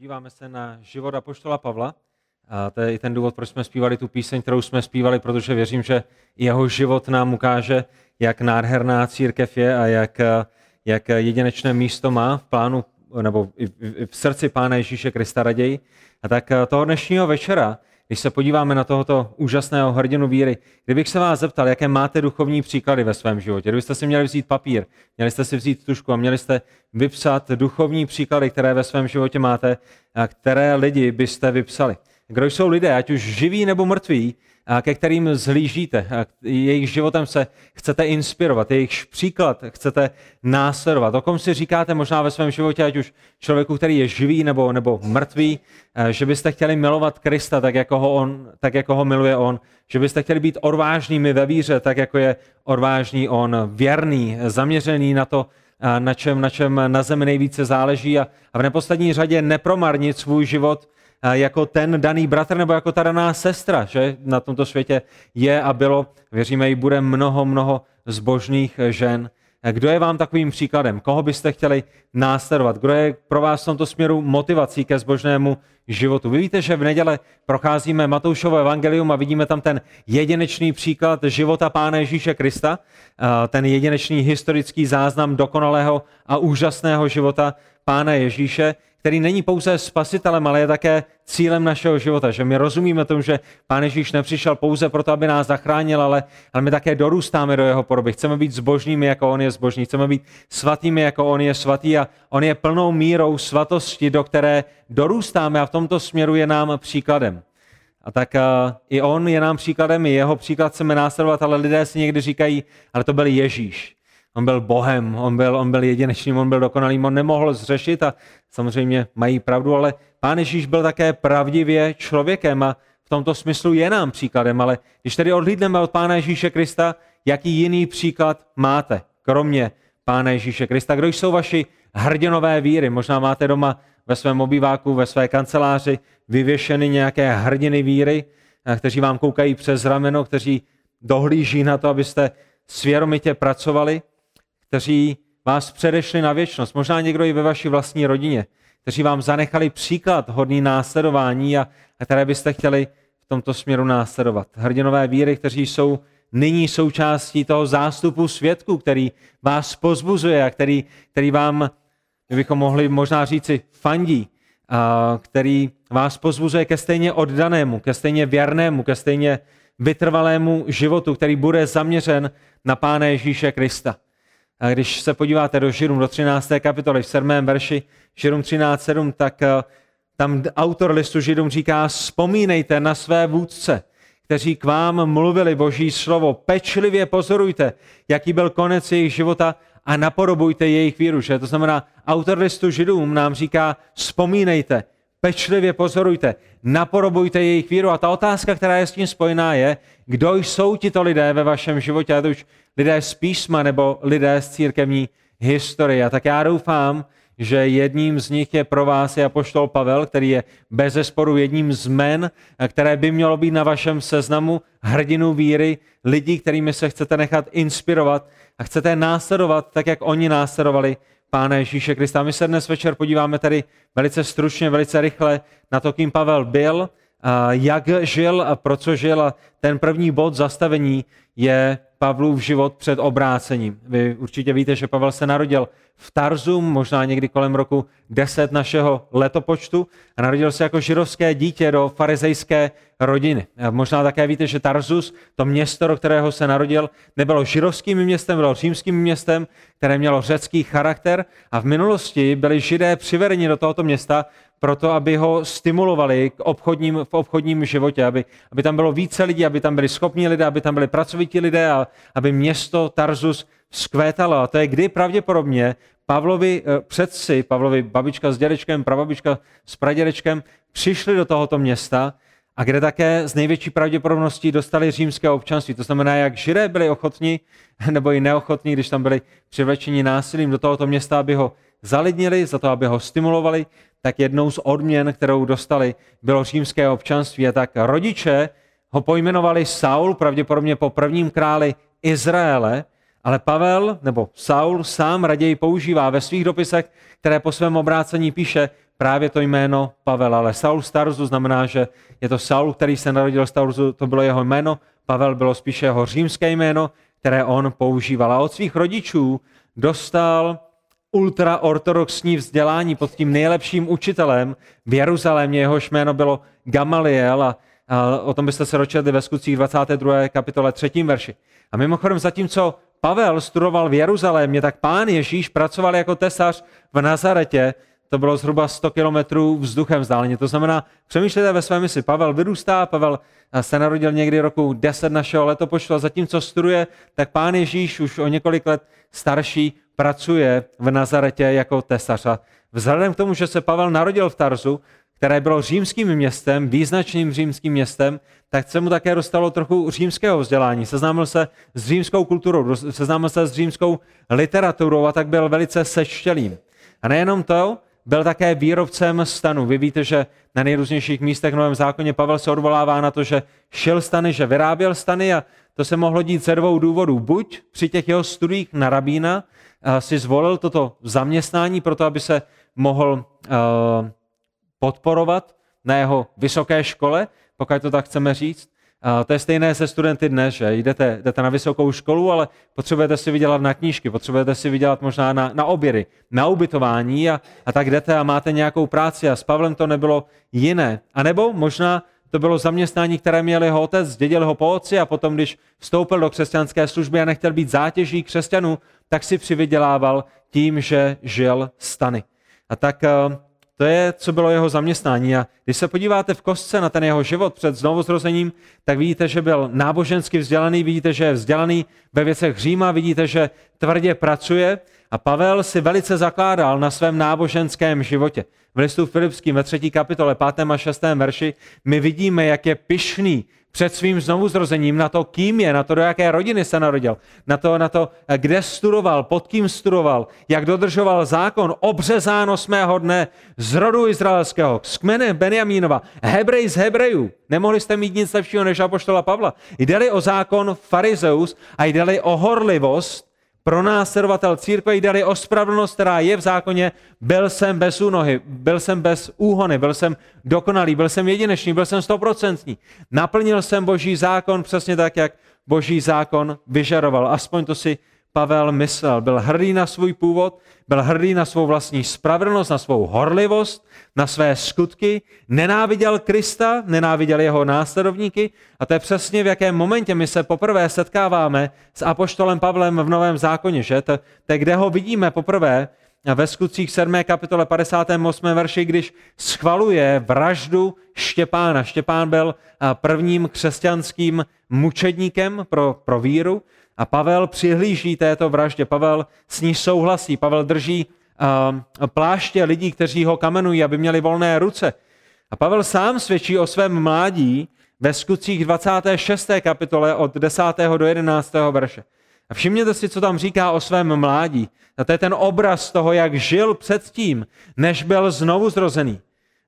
Díváme se na život apoštola Pavla. A to je i ten důvod, proč jsme zpívali tu píseň, kterou jsme zpívali, protože věřím, že jeho život nám ukáže, jak nádherná církev je a jak, jak jedinečné místo má v plánu nebo v srdci Pána Ježíše Krista raději. A tak toho dnešního večera když se podíváme na tohoto úžasného hrdinu víry, kdybych se vás zeptal, jaké máte duchovní příklady ve svém životě, kdybyste si měli vzít papír, měli jste si vzít tušku a měli jste vypsat duchovní příklady, které ve svém životě máte, a které lidi byste vypsali. Kdo jsou lidé, ať už živí nebo mrtví, ke kterým zhlížíte, jejich životem se chcete inspirovat, jejich příklad chcete následovat. O kom si říkáte možná ve svém životě, ať už člověku, který je živý nebo, nebo mrtvý, že byste chtěli milovat Krista tak jako, ho on, tak, jako ho miluje On, že byste chtěli být odvážnými ve víře, tak jako je odvážný On, věrný, zaměřený na to, na čem, na čem na zemi nejvíce záleží a, a v neposlední řadě nepromarnit svůj život jako ten daný bratr nebo jako ta daná sestra, že na tomto světě je a bylo, věříme, i bude mnoho, mnoho zbožných žen. Kdo je vám takovým příkladem? Koho byste chtěli následovat? Kdo je pro vás v tomto směru motivací ke zbožnému životu? Vy víte, že v neděle procházíme Matoušovo evangelium a vidíme tam ten jedinečný příklad života Pána Ježíše Krista, ten jedinečný historický záznam dokonalého a úžasného života Pána Ježíše, který není pouze spasitelem, ale je také cílem našeho života. Že my rozumíme tomu, že Pán Ježíš nepřišel pouze proto, aby nás zachránil, ale, ale my také dorůstáme do jeho podoby. Chceme být zbožnými, jako on je zbožný. Chceme být svatými, jako on je svatý a on je plnou mírou svatosti, do které dorůstáme a v tomto směru je nám příkladem. A tak uh, i on je nám příkladem, i jeho příklad chceme následovat, ale lidé si někdy říkají, ale to byl Ježíš. On byl Bohem, on byl, on byl jedinečným, on byl dokonalým, on nemohl zřešit a samozřejmě mají pravdu, ale Pán Ježíš byl také pravdivě člověkem a v tomto smyslu je nám příkladem, ale když tedy odhlídneme od Pána Ježíše Krista, jaký jiný příklad máte, kromě Pána Ježíše Krista? Kdo jsou vaši hrdinové víry? Možná máte doma ve svém obýváku, ve své kanceláři vyvěšeny nějaké hrdiny víry, kteří vám koukají přes rameno, kteří dohlíží na to, abyste svěromitě pracovali kteří vás předešli na věčnost, možná někdo i ve vaší vlastní rodině, kteří vám zanechali příklad hodný následování a, a které byste chtěli v tomto směru následovat. Hrdinové víry, kteří jsou nyní součástí toho zástupu svědků, který vás pozbuzuje a který, který vám, my bychom mohli možná říci, fandí, a který vás pozbuzuje ke stejně oddanému, ke stejně věrnému, ke stejně vytrvalému životu, který bude zaměřen na Pána Ježíše Krista. A když se podíváte do Žirum, do 13. kapitoly, v 7. verši Žirum 13.7, tak eh, tam autor listu Židům říká, vzpomínejte na své vůdce, kteří k vám mluvili Boží slovo, pečlivě pozorujte, jaký byl konec jejich života a napodobujte jejich víru. Že? To znamená, autor listu Židům nám říká, vzpomínejte, pečlivě pozorujte, napodobujte jejich víru. A ta otázka, která je s tím spojená, je, kdo jsou tito lidé ve vašem životě, ať už lidé z písma nebo lidé z církevní historie. A tak já doufám, že jedním z nich je pro vás je apoštol Pavel, který je bez zesporu jedním z men, které by mělo být na vašem seznamu hrdinu víry, lidí, kterými se chcete nechat inspirovat a chcete následovat tak, jak oni následovali Pána Ježíše Krista. My se dnes večer podíváme tady velice stručně, velice rychle na to, kým Pavel byl, jak žil a pro co žil. A ten první bod zastavení je Pavlův život před obrácením. Vy určitě víte, že Pavel se narodil v Tarzum, možná někdy kolem roku 10 našeho letopočtu a narodil se jako žirovské dítě do farizejské rodiny. A možná také víte, že Tarzus, to město, do kterého se narodil, nebylo žirovským městem, bylo římským městem, které mělo řecký charakter a v minulosti byli židé přivedeni do tohoto města proto, aby ho stimulovali k obchodním, v obchodním životě, aby, aby tam bylo více lidí, aby tam byli schopní lidé, aby tam byli pracovití lidé a aby město Tarzus vzkvétalo. A to je kdy pravděpodobně Pavlovi eh, předci, Pavlovi babička s dědečkem, prababička s pradědečkem přišli do tohoto města a kde také z největší pravděpodobností dostali římské občanství. To znamená, jak židé byli ochotní nebo i neochotní, když tam byli přivlečeni násilím do tohoto města, aby ho zalidnili, za to, aby ho stimulovali, tak jednou z odměn, kterou dostali, bylo římské občanství. A tak rodiče ho pojmenovali Saul, pravděpodobně po prvním králi Izraele, ale Pavel nebo Saul sám raději používá ve svých dopisech, které po svém obrácení píše, právě to jméno Pavel, ale Saul z Tarzu znamená, že je to Saul, který se narodil z Tarzu, to bylo jeho jméno, Pavel bylo spíše jeho římské jméno, které on používal. A od svých rodičů dostal ultraortodoxní vzdělání pod tím nejlepším učitelem v Jeruzalémě. Jehož jméno bylo Gamaliel a, a o tom byste se dočetli ve skutcích 22. kapitole 3. verši. A mimochodem, zatímco Pavel studoval v Jeruzalémě, tak pán Ježíš pracoval jako tesař v Nazaretě, to bylo zhruba 100 kilometrů vzduchem vzdáleně. To znamená, přemýšlejte ve své misi. Pavel vyrůstá, Pavel se narodil někdy roku 10 našeho letopočtu a zatímco studuje, tak pán Ježíš už o několik let starší pracuje v Nazaretě jako tesař. A vzhledem k tomu, že se Pavel narodil v Tarzu, které bylo římským městem, význačným římským městem, tak se mu také dostalo trochu římského vzdělání. Seznámil se s římskou kulturou, seznámil se s římskou literaturou a tak byl velice sečtělým. A nejenom to, byl také výrobcem stanu. Vy víte, že na nejrůznějších místech v Novém zákoně Pavel se odvolává na to, že šil stany, že vyráběl stany a to se mohlo dít ze dvou důvodů. Buď při těch jeho studiích na rabína eh, si zvolil toto zaměstnání proto, aby se mohl uh, podporovat na jeho vysoké škole, pokud to tak chceme říct. A to je stejné se studenty dnes, že jdete, jdete na vysokou školu, ale potřebujete si vydělat na knížky, potřebujete si vydělat možná na, na obědy, na ubytování a, a tak jdete a máte nějakou práci a s Pavlem to nebylo jiné. A nebo možná to bylo zaměstnání, které měl jeho otec, zdědil ho po otci a potom, když vstoupil do křesťanské služby a nechtěl být zátěží křesťanů, tak si přivydělával tím, že žil stany. A tak eh, to je, co bylo jeho zaměstnání. A když se podíváte v kostce na ten jeho život před znovuzrozením, tak vidíte, že byl nábožensky vzdělaný, vidíte, že je vzdělaný ve věcech Říma, vidíte, že tvrdě pracuje. A Pavel si velice zakládal na svém náboženském životě. V listu Filipským ve třetí kapitole, 5. a 6. verši, my vidíme, jak je pyšný před svým znovuzrozením, na to, kým je, na to, do jaké rodiny se narodil, na to, na to, kde studoval, pod kým studoval, jak dodržoval zákon, obřezán osmého dne z rodu izraelského, z kmene Benjamínova, Hebrej z Hebrejů. Nemohli jste mít nic lepšího než apoštola Pavla. Jde-li o zákon farizeus a jde-li o horlivost, pronásledovatel církve jde o spravedlnost, která je v zákoně, byl jsem bez únohy, byl jsem bez úhony, byl jsem dokonalý, byl jsem jedinečný, byl jsem stoprocentní. Naplnil jsem boží zákon přesně tak, jak boží zákon vyžaroval. Aspoň to si Pavel myslel. Byl hrdý na svůj původ, byl hrdý na svou vlastní spravedlnost, na svou horlivost, na své skutky, nenáviděl Krista, nenáviděl jeho následovníky a to je přesně v jakém momentě my se poprvé setkáváme s apoštolem Pavlem v Novém zákoně, že? To, to kde ho vidíme poprvé, ve skutcích 7. kapitole 58. verši, když schvaluje vraždu Štěpána. Štěpán byl prvním křesťanským mučedníkem pro, pro víru a Pavel přihlíží této vraždě, Pavel s ní souhlasí, Pavel drží uh, pláště lidí, kteří ho kamenují, aby měli volné ruce. A Pavel sám svědčí o svém mládí ve skutcích 26. kapitole od 10. do 11. verše. A všimněte si, co tam říká o svém mládí. A to je ten obraz toho, jak žil předtím, než byl znovu zrozený.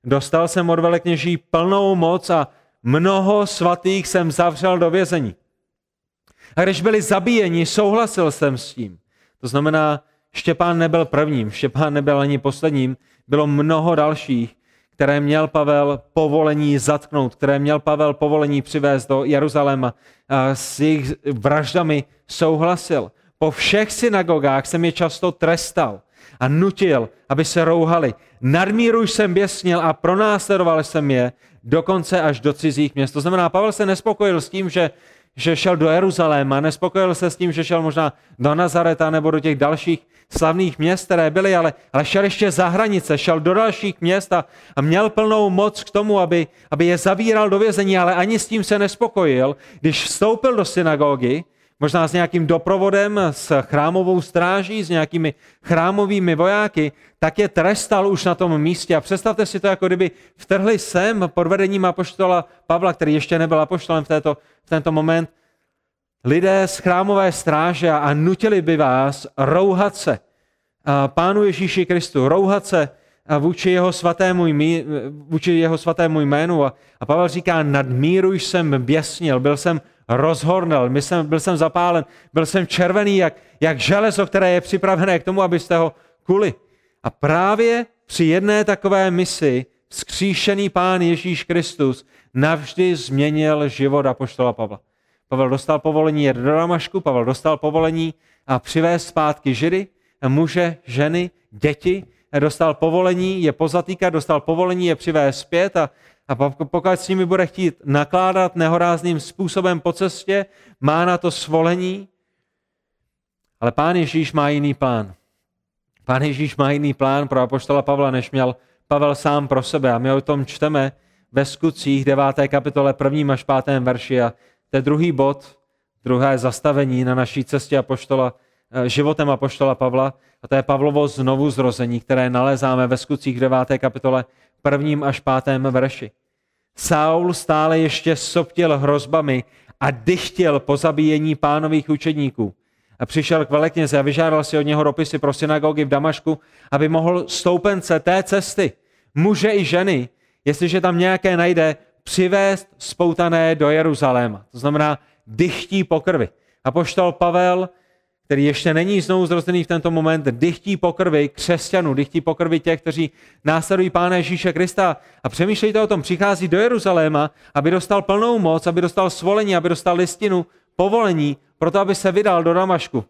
Dostal jsem od velekněží plnou moc a mnoho svatých jsem zavřel do vězení. A když byli zabíjeni, souhlasil jsem s tím. To znamená, Štěpán nebyl prvním, Štěpán nebyl ani posledním, bylo mnoho dalších, které měl Pavel povolení zatknout, které měl Pavel povolení přivést do Jeruzaléma. A s jejich vraždami souhlasil. Po všech synagogách jsem je často trestal a nutil, aby se rouhali. Nadmíru jsem běsnil a pronásledoval jsem je dokonce až do cizích měst. To znamená, Pavel se nespokojil s tím, že že šel do Jeruzaléma, nespokojil se s tím, že šel možná do Nazareta nebo do těch dalších slavných měst, které byly, ale, ale šel ještě za hranice, šel do dalších měst a, a měl plnou moc k tomu, aby, aby je zavíral do vězení, ale ani s tím se nespokojil. Když vstoupil do synagogy, možná s nějakým doprovodem, s chrámovou stráží, s nějakými chrámovými vojáky, tak je trestal už na tom místě. A představte si to, jako kdyby vtrhli sem pod vedením apoštola Pavla, který ještě nebyl apoštolem v, této, v tento moment, lidé z chrámové stráže a nutili by vás rouhat se Pánu Ježíši Kristu, rouhat se vůči jeho svatému, jmí, vůči jeho svatému jménu. A, a Pavel říká, nadmíru jsem běsnil, byl jsem rozhornel, byl jsem, byl jsem zapálen, byl jsem červený jak, jak železo, které je připravené k tomu, abyste ho kuli. A právě při jedné takové misi vzkříšený pán Ježíš Kristus navždy změnil život apoštola Pavla. Pavel dostal povolení jet do Damašku, Pavel dostal povolení a přivést zpátky židy, muže, ženy, děti, dostal povolení je pozatýkat, dostal povolení je přivést zpět a, a pokud s nimi bude chtít nakládat nehorázným způsobem po cestě, má na to svolení, ale pán Ježíš má jiný plán. Pán Ježíš má jiný plán pro apoštola Pavla, než měl Pavel sám pro sebe. A my o tom čteme ve skutcích 9. kapitole 1. až 5. verši. A to je druhý bod, druhé zastavení na naší cestě apoštola, eh, životem apoštola Pavla. A to je Pavlovo znovu zrození, které nalezáme ve skutcích 9. kapitole 1. až 5. verši. Saul stále ještě soptil hrozbami a dychtil po zabíjení pánových učedníků a přišel k velekněze a vyžádal si od něho dopisy pro synagogy v Damašku, aby mohl stoupence té cesty, muže i ženy, jestliže tam nějaké najde, přivést spoutané do Jeruzaléma. To znamená dychtí po krvi. A poštol Pavel, který ještě není znovu zrozený v tento moment, dychtí po krvi křesťanů, dychtí po krvi těch, kteří následují Pána Ježíše Krista a přemýšlejte o tom, přichází do Jeruzaléma, aby dostal plnou moc, aby dostal svolení, aby dostal listinu, povolení proto aby se vydal do Damašku.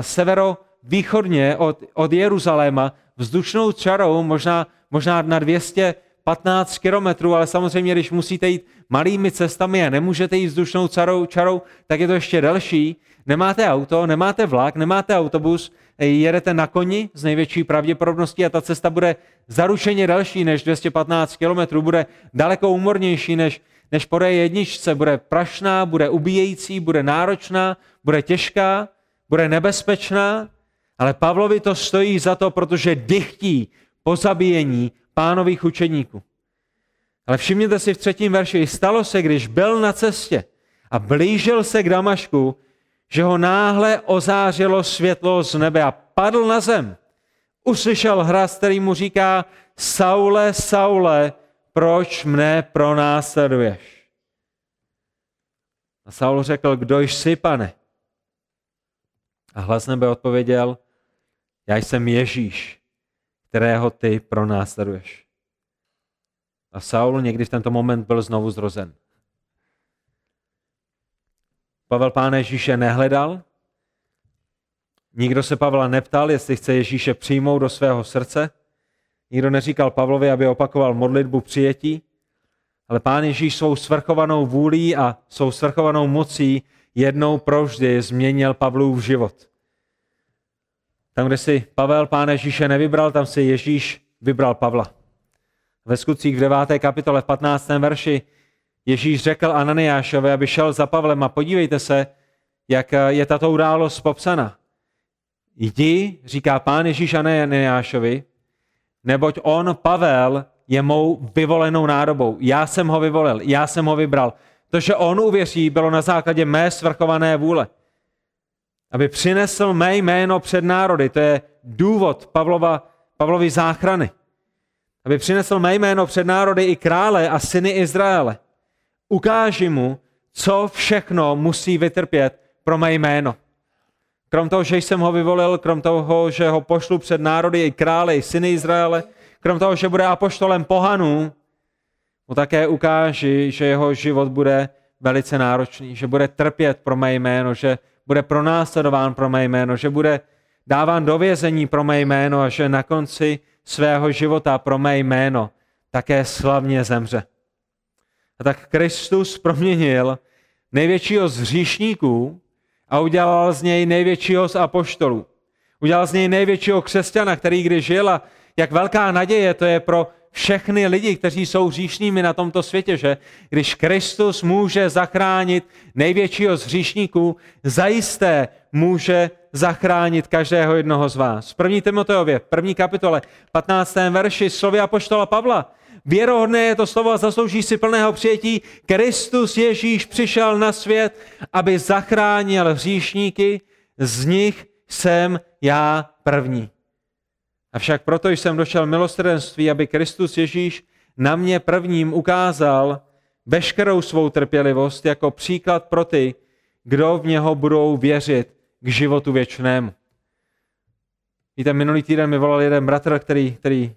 Severo-východně od, od Jeruzaléma vzdušnou čarou, možná, možná na 215 kilometrů, ale samozřejmě, když musíte jít malými cestami a nemůžete jít vzdušnou čarou, čarou, tak je to ještě delší. Nemáte auto, nemáte vlak, nemáte autobus, jedete na koni z největší pravděpodobností a ta cesta bude zaručeně delší než 215 kilometrů, bude daleko umornější než, než po jedničce, bude prašná, bude ubíjející, bude náročná, bude těžká, bude nebezpečná, ale Pavlovi to stojí za to, protože dychtí po zabíjení pánových učeníků. Ale všimněte si v třetím verši, stalo se, když byl na cestě a blížil se k Damašku, že ho náhle ozářilo světlo z nebe a padl na zem. Uslyšel hlas, který mu říká, Saule, Saule, proč mne pronásleduješ? A Saul řekl, kdo jsi, pane? A hlas nebe odpověděl, já jsem Ježíš, kterého ty pronásleduješ. A Saul někdy v tento moment byl znovu zrozen. Pavel pána Ježíše nehledal, nikdo se Pavla neptal, jestli chce Ježíše přijmout do svého srdce, nikdo neříkal Pavlovi, aby opakoval modlitbu přijetí, ale pán Ježíš svou svrchovanou vůlí a svou svrchovanou mocí jednou provždy změnil Pavlův život. Tam, kde si Pavel Pán Ježíše nevybral, tam si Ježíš vybral Pavla. Ve skutcích v 9. kapitole v 15. verši Ježíš řekl Ananiášovi, aby šel za Pavlem a podívejte se, jak je tato událost popsana. Jdi, říká pán Ježíš Ananiášovi, neboť on, Pavel, je mou vyvolenou nádobou. Já jsem ho vyvolil, já jsem ho vybral. To, že on uvěří, bylo na základě mé svrchované vůle. Aby přinesl mé jméno před národy. To je důvod Pavlova, Pavlovy záchrany. Aby přinesl mé jméno před národy i krále a syny Izraele. Ukáži mu, co všechno musí vytrpět pro mé jméno. Krom toho, že jsem ho vyvolil, krom toho, že ho pošlu před národy i krále, i syny Izraele, krom toho, že bude apoštolem pohanů, mu také ukáži, že jeho život bude velice náročný, že bude trpět pro mé jméno, že bude pronásledován pro mé jméno, že bude dáván do vězení pro mé jméno a že na konci svého života pro mé jméno také slavně zemře. A tak Kristus proměnil největšího z hříšníků a udělal z něj největšího z apoštolů. Udělal z něj největšího křesťana, který když žil a jak velká naděje to je pro všechny lidi, kteří jsou hříšnými na tomto světě, že když Kristus může zachránit největšího z hříšníků, zajisté může zachránit každého jednoho z vás. V 1. Timoteově, v první kapitole, 15. verši, slovy apoštola Pavla. Věrohodné je to slovo a zaslouží si plného přijetí. Kristus Ježíš přišel na svět, aby zachránil hříšníky, z nich jsem já první. Avšak proto jsem došel milosrdenství, aby Kristus Ježíš na mě prvním ukázal veškerou svou trpělivost jako příklad pro ty, kdo v něho budou věřit k životu věčnému. Víte, minulý týden mi volal jeden bratr, který, který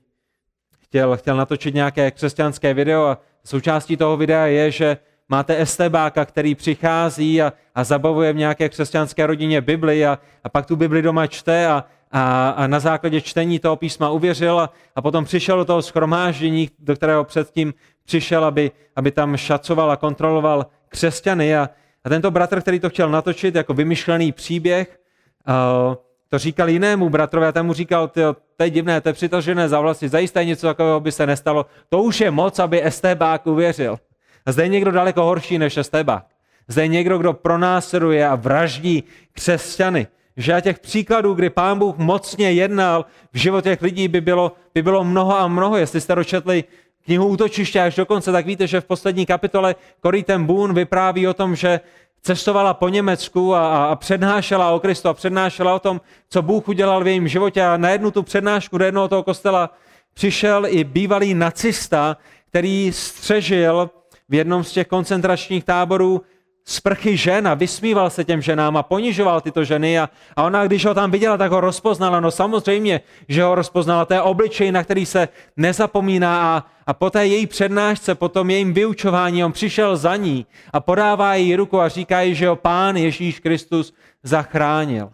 chtěl, chtěl natočit nějaké křesťanské video a součástí toho videa je, že máte estebáka, který přichází a, a zabavuje v nějaké křesťanské rodině Bibli a, a pak tu Bibli doma čte a, a, a na základě čtení toho písma uvěřil a, a potom přišel do toho schromáždění, do kterého předtím přišel, aby, aby tam šacoval a kontroloval křesťany. A, a tento bratr, který to chtěl natočit jako vymyšlený příběh, uh, to říkal jinému bratrovi a ten mu říkal, to je divné, to je přitažené za vlasy, zajisté něco takového by se nestalo. To už je moc, aby Estebák uvěřil. A zde je někdo daleko horší než Estebák. Zde je někdo, kdo pronásleduje a vraždí křesťany. Že a těch příkladů, kdy pán Bůh mocně jednal v životě lidí, by bylo, by bylo mnoho a mnoho. Jestli jste dočetli knihu Útočiště až do konce, tak víte, že v poslední kapitole Corrie ten Boone vypráví o tom, že cestovala po Německu a, a přednášela o Kristu a přednášela o tom, co Bůh udělal v jejím životě. A na jednu tu přednášku do jednoho toho kostela přišel i bývalý nacista, který střežil v jednom z těch koncentračních táborů sprchy žen a vysmíval se těm ženám a ponižoval tyto ženy a, a ona, když ho tam viděla, tak ho rozpoznala. No samozřejmě, že ho rozpoznala. To je obličej, na který se nezapomíná a, a po té její přednášce, po tom jejím vyučování, on přišel za ní a podává jí ruku a říká jí, že ho pán Ježíš Kristus zachránil.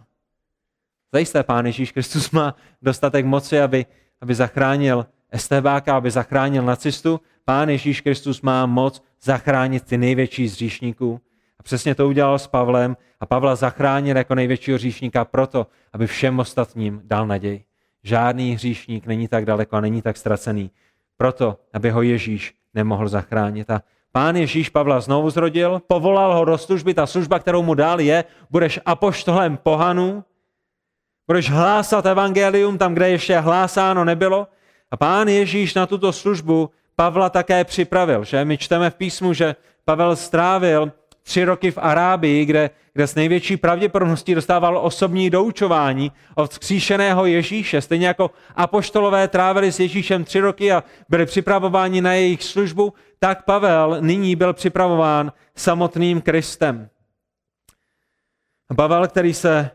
Zajisté pán Ježíš Kristus má dostatek moci, aby, aby zachránil Estebáka, aby zachránil nacistu. Pán Ježíš Kristus má moc zachránit ty největší z říšníků. Přesně to udělal s Pavlem a Pavla zachránil jako největšího hříšníka proto, aby všem ostatním dal naději. Žádný hříšník není tak daleko a není tak ztracený, proto, aby ho Ježíš nemohl zachránit. A pán Ježíš Pavla znovu zrodil, povolal ho do služby, ta služba, kterou mu dal je, budeš apoštolem pohanů, budeš hlásat evangelium tam, kde ještě hlásáno nebylo. A pán Ježíš na tuto službu Pavla také připravil, že my čteme v písmu, že Pavel strávil tři roky v Arábii, kde, kde s největší pravděpodobností dostával osobní doučování od vzkříšeného Ježíše. Stejně jako apoštolové trávili s Ježíšem tři roky a byli připravováni na jejich službu, tak Pavel nyní byl připravován samotným Kristem. Pavel, který se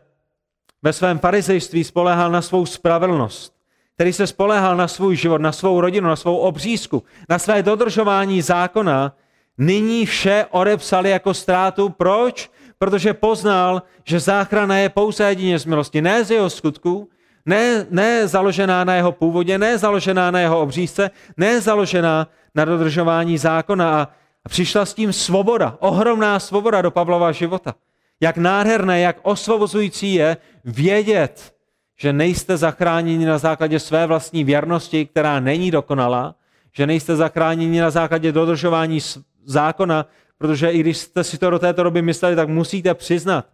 ve svém farizejství spolehal na svou spravedlnost, který se spolehal na svůj život, na svou rodinu, na svou obřízku, na své dodržování zákona, nyní vše odepsal jako ztrátu. Proč? Protože poznal, že záchrana je pouze jedině z milosti, ne z jeho skutku, ne, ne založená na jeho původě, ne založená na jeho obřízce, ne založená na dodržování zákona. A přišla s tím svoboda, ohromná svoboda do Pavlova života. Jak nádherné, jak osvobozující je vědět, že nejste zachráněni na základě své vlastní věrnosti, která není dokonalá, že nejste zachráněni na základě dodržování zákona, protože i když jste si to do této doby mysleli, tak musíte přiznat,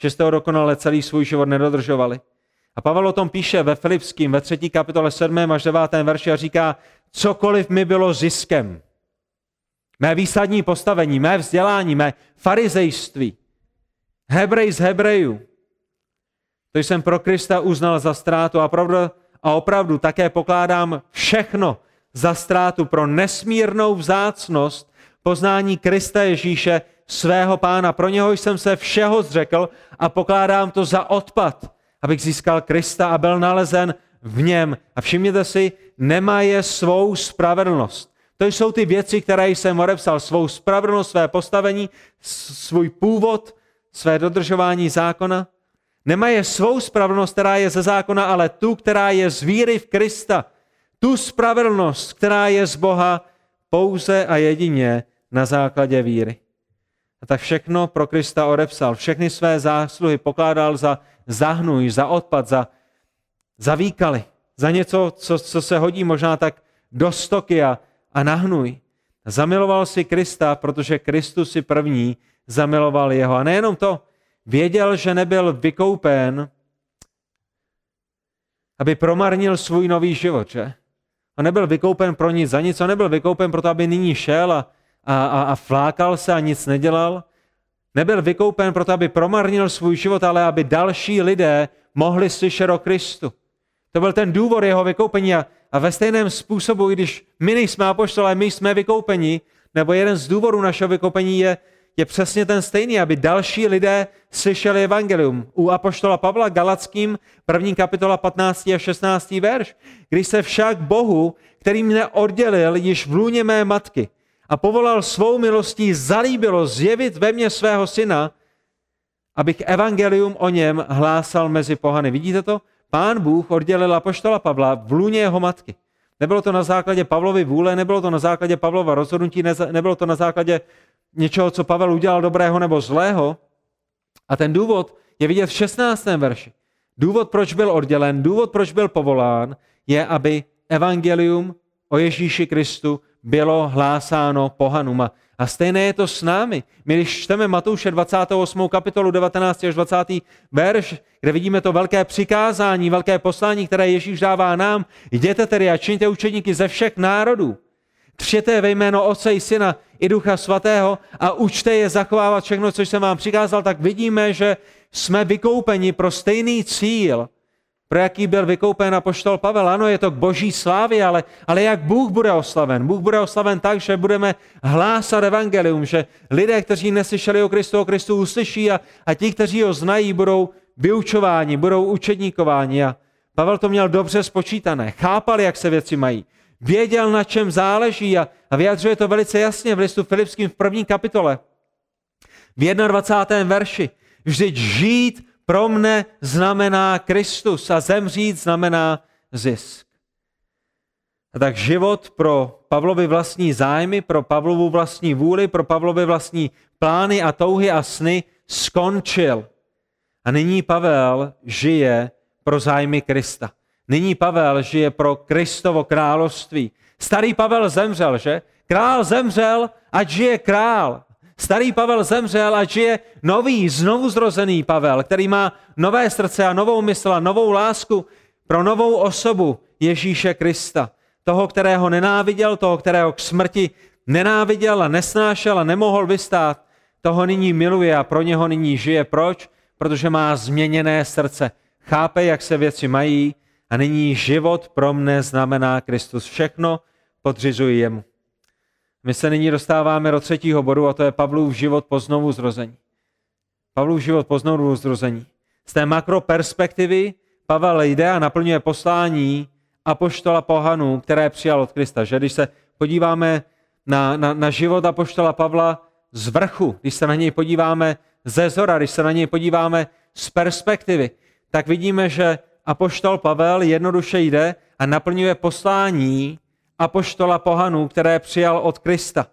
že jste ho dokonale celý svůj život nedodržovali. A Pavel o tom píše ve Filipským, ve třetí kapitole 7. až 9. verši a říká, cokoliv mi bylo ziskem, mé výsadní postavení, mé vzdělání, mé farizejství, Hebrej z Hebrejů, to jsem pro Krista uznal za ztrátu a opravdu, a opravdu také pokládám všechno za ztrátu pro nesmírnou vzácnost poznání Krista Ježíše, svého pána. Pro něho jsem se všeho zřekl a pokládám to za odpad, abych získal Krista a byl nalezen v něm. A všimněte si, nemá je svou spravedlnost. To jsou ty věci, které jsem odepsal. Svou spravedlnost, své postavení, svůj původ, své dodržování zákona. Nemají svou spravedlnost, která je ze zákona, ale tu, která je z víry v Krista. Tu spravedlnost, která je z Boha pouze a jedině na základě víry. A tak všechno pro Krista odepsal, všechny své zásluhy pokládal za zahnůj, za odpad, za, za výkaly, za něco, co, co se hodí možná tak do stoky a, a nahnůj. Zamiloval si Krista, protože Kristus si první zamiloval jeho. A nejenom to, Věděl, že nebyl vykoupen, aby promarnil svůj nový život, že? On nebyl vykoupen pro nic za nic, on nebyl vykoupen proto, aby nyní šel a, a, a, a flákal se a nic nedělal. Nebyl vykoupen proto, aby promarnil svůj život, ale aby další lidé mohli slyšet o Kristu. To byl ten důvod jeho vykoupení a, a ve stejném způsobu, i když my nejsme apoštolé, my jsme vykoupeni, nebo jeden z důvodů našeho vykoupení je, je přesně ten stejný, aby další lidé slyšeli evangelium. U Apoštola Pavla Galackým, první kapitola 15 a 16 verš. Když se však Bohu, který mne oddělil již v lůně mé matky a povolal svou milostí, zalíbilo zjevit ve mně svého syna, abych evangelium o něm hlásal mezi pohany. Vidíte to? Pán Bůh oddělil Apoštola Pavla v lůně jeho matky. Nebylo to na základě Pavlovy vůle, nebylo to na základě Pavlova rozhodnutí, nebylo to na základě něčeho, co Pavel udělal dobrého nebo zlého. A ten důvod je vidět v 16. verši. Důvod, proč byl oddělen, důvod, proč byl povolán, je, aby evangelium o Ježíši Kristu bylo hlásáno pohanům. A stejné je to s námi. My když čteme Matouše 28. kapitolu 19. až 20. verš, kde vidíme to velké přikázání, velké poslání, které Ježíš dává nám, jděte tedy a čiňte učeníky ze všech národů. Třeté ve jméno Otce i Syna i Ducha Svatého a učte je zachovávat všechno, co jsem vám přikázal, tak vidíme, že jsme vykoupeni pro stejný cíl, pro jaký byl vykoupen apoštol Pavel. Ano, je to k boží slávě, ale, ale jak Bůh bude oslaven? Bůh bude oslaven tak, že budeme hlásat evangelium, že lidé, kteří neslyšeli o Kristu, o Kristu uslyší a, a ti, kteří ho znají, budou vyučováni, budou učedníkováni. A Pavel to měl dobře spočítané, chápal, jak se věci mají, věděl, na čem záleží a, a vyjadřuje to velice jasně v listu Filipským v první kapitole. V 21. verši. Vždyť žít pro mne znamená Kristus a zemřít znamená zisk. A tak život pro Pavlovi vlastní zájmy, pro Pavlovu vlastní vůli, pro Pavlovi vlastní plány a touhy a sny skončil. A nyní Pavel žije pro zájmy Krista. Nyní Pavel žije pro Kristovo království. Starý Pavel zemřel, že? Král zemřel, ať žije král. Starý Pavel zemřel a žije nový, znovu zrozený Pavel, který má nové srdce a novou mysl a novou lásku pro novou osobu Ježíše Krista. Toho, kterého nenáviděl, toho, kterého k smrti nenáviděl a nesnášel a nemohl vystát, toho nyní miluje a pro něho nyní žije. Proč? Protože má změněné srdce. Chápe, jak se věci mají a nyní život pro mne znamená Kristus. Všechno podřizuji jemu. My se nyní dostáváme do třetího bodu a to je Pavlův život po znovu zrození. Pavlův život po znovu zrození. Z té makroperspektivy Pavel jde a naplňuje poslání apoštola pohanů, které přijal od Krista. Že když se podíváme na, na, na život apoštola Pavla z vrchu, když se na něj podíváme ze zora, když se na něj podíváme z perspektivy, tak vidíme, že apoštol Pavel jednoduše jde a naplňuje poslání apoštola pohanů, které přijal od Krista.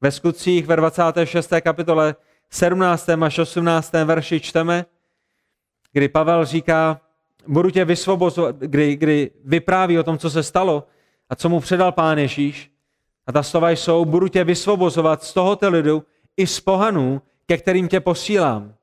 Ve skutcích ve 26. kapitole 17. až 18. verši čteme, kdy Pavel říká, budu tě vysvobozovat, kdy, kdy vypráví o tom, co se stalo a co mu předal pán Ježíš. A ta slova jsou, budu tě vysvobozovat z tohoto lidu i z pohanů, ke kterým tě posílám.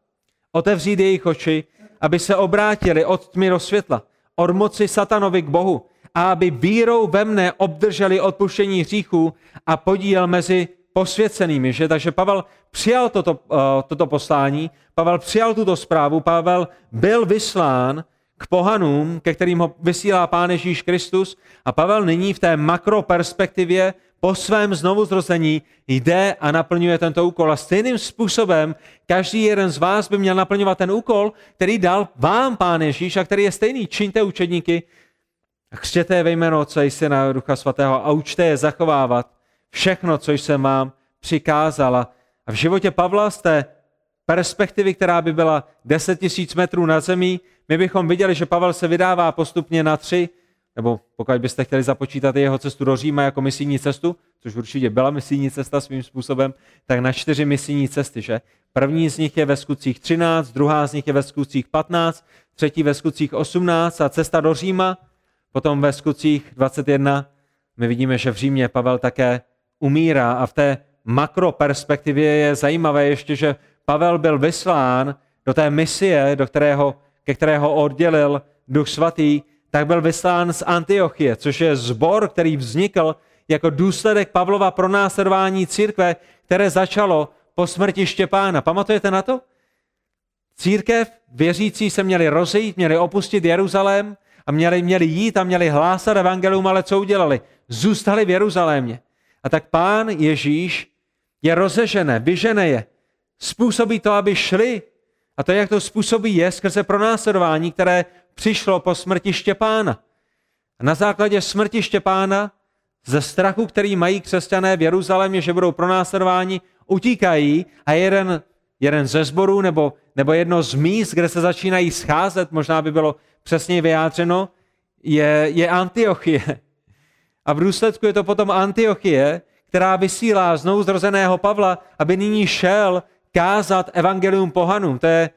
Otevřít jejich oči, aby se obrátili od tmy do světla, od moci satanovi k Bohu, a aby vírou ve mne obdrželi odpuštění hříchů a podíl mezi posvěcenými. Že? Takže Pavel přijal toto, uh, toto poslání, Pavel přijal tuto zprávu, Pavel byl vyslán k pohanům, ke kterým ho vysílá Pán Ježíš Kristus a Pavel nyní v té makroperspektivě po svém znovuzrození jde a naplňuje tento úkol. A stejným způsobem každý jeden z vás by měl naplňovat ten úkol, který dal vám Pán Ježíš a který je stejný. Čiňte učedníky a křtěte je ve jméno Otce i Syna Ducha Svatého a učte je zachovávat všechno, co jsem vám přikázala. A v životě Pavla z té perspektivy, která by byla 10 tisíc metrů na zemí, my bychom viděli, že Pavel se vydává postupně na tři, nebo pokud byste chtěli započítat jeho cestu do Říma jako misijní cestu, což určitě byla misijní cesta svým způsobem, tak na čtyři misijní cesty, že? První z nich je ve skutcích 13, druhá z nich je ve skutcích 15, třetí ve skutcích 18 a cesta do Říma Potom ve skutcích 21 my vidíme, že v Římě Pavel také umírá a v té makroperspektivě je zajímavé ještě, že Pavel byl vyslán do té misie, do kterého, ke kterého oddělil Duch Svatý, tak byl vyslán z Antiochie, což je zbor, který vznikl jako důsledek Pavlova pronásledování církve, které začalo po smrti Štěpána. Pamatujete na to? Církev, věřící se měli rozejít, měli opustit Jeruzalém a měli, měli jít a měli hlásat evangelium, ale co udělali? Zůstali v Jeruzalémě. A tak pán Ježíš je rozežené, vyžene je. způsobí to, aby šli. A to, jak to způsobí, je skrze pronásledování, které přišlo po smrti Štěpána. A na základě smrti Štěpána, ze strachu, který mají křesťané v Jeruzalémě, že budou pronásledováni, utíkají a jeden, jeden ze zborů nebo, nebo jedno z míst, kde se začínají scházet, možná by bylo přesně vyjádřeno, je, je Antiochie. A v důsledku je to potom Antiochie, která vysílá znovu zrozeného Pavla, aby nyní šel kázat evangelium pohanům. To je,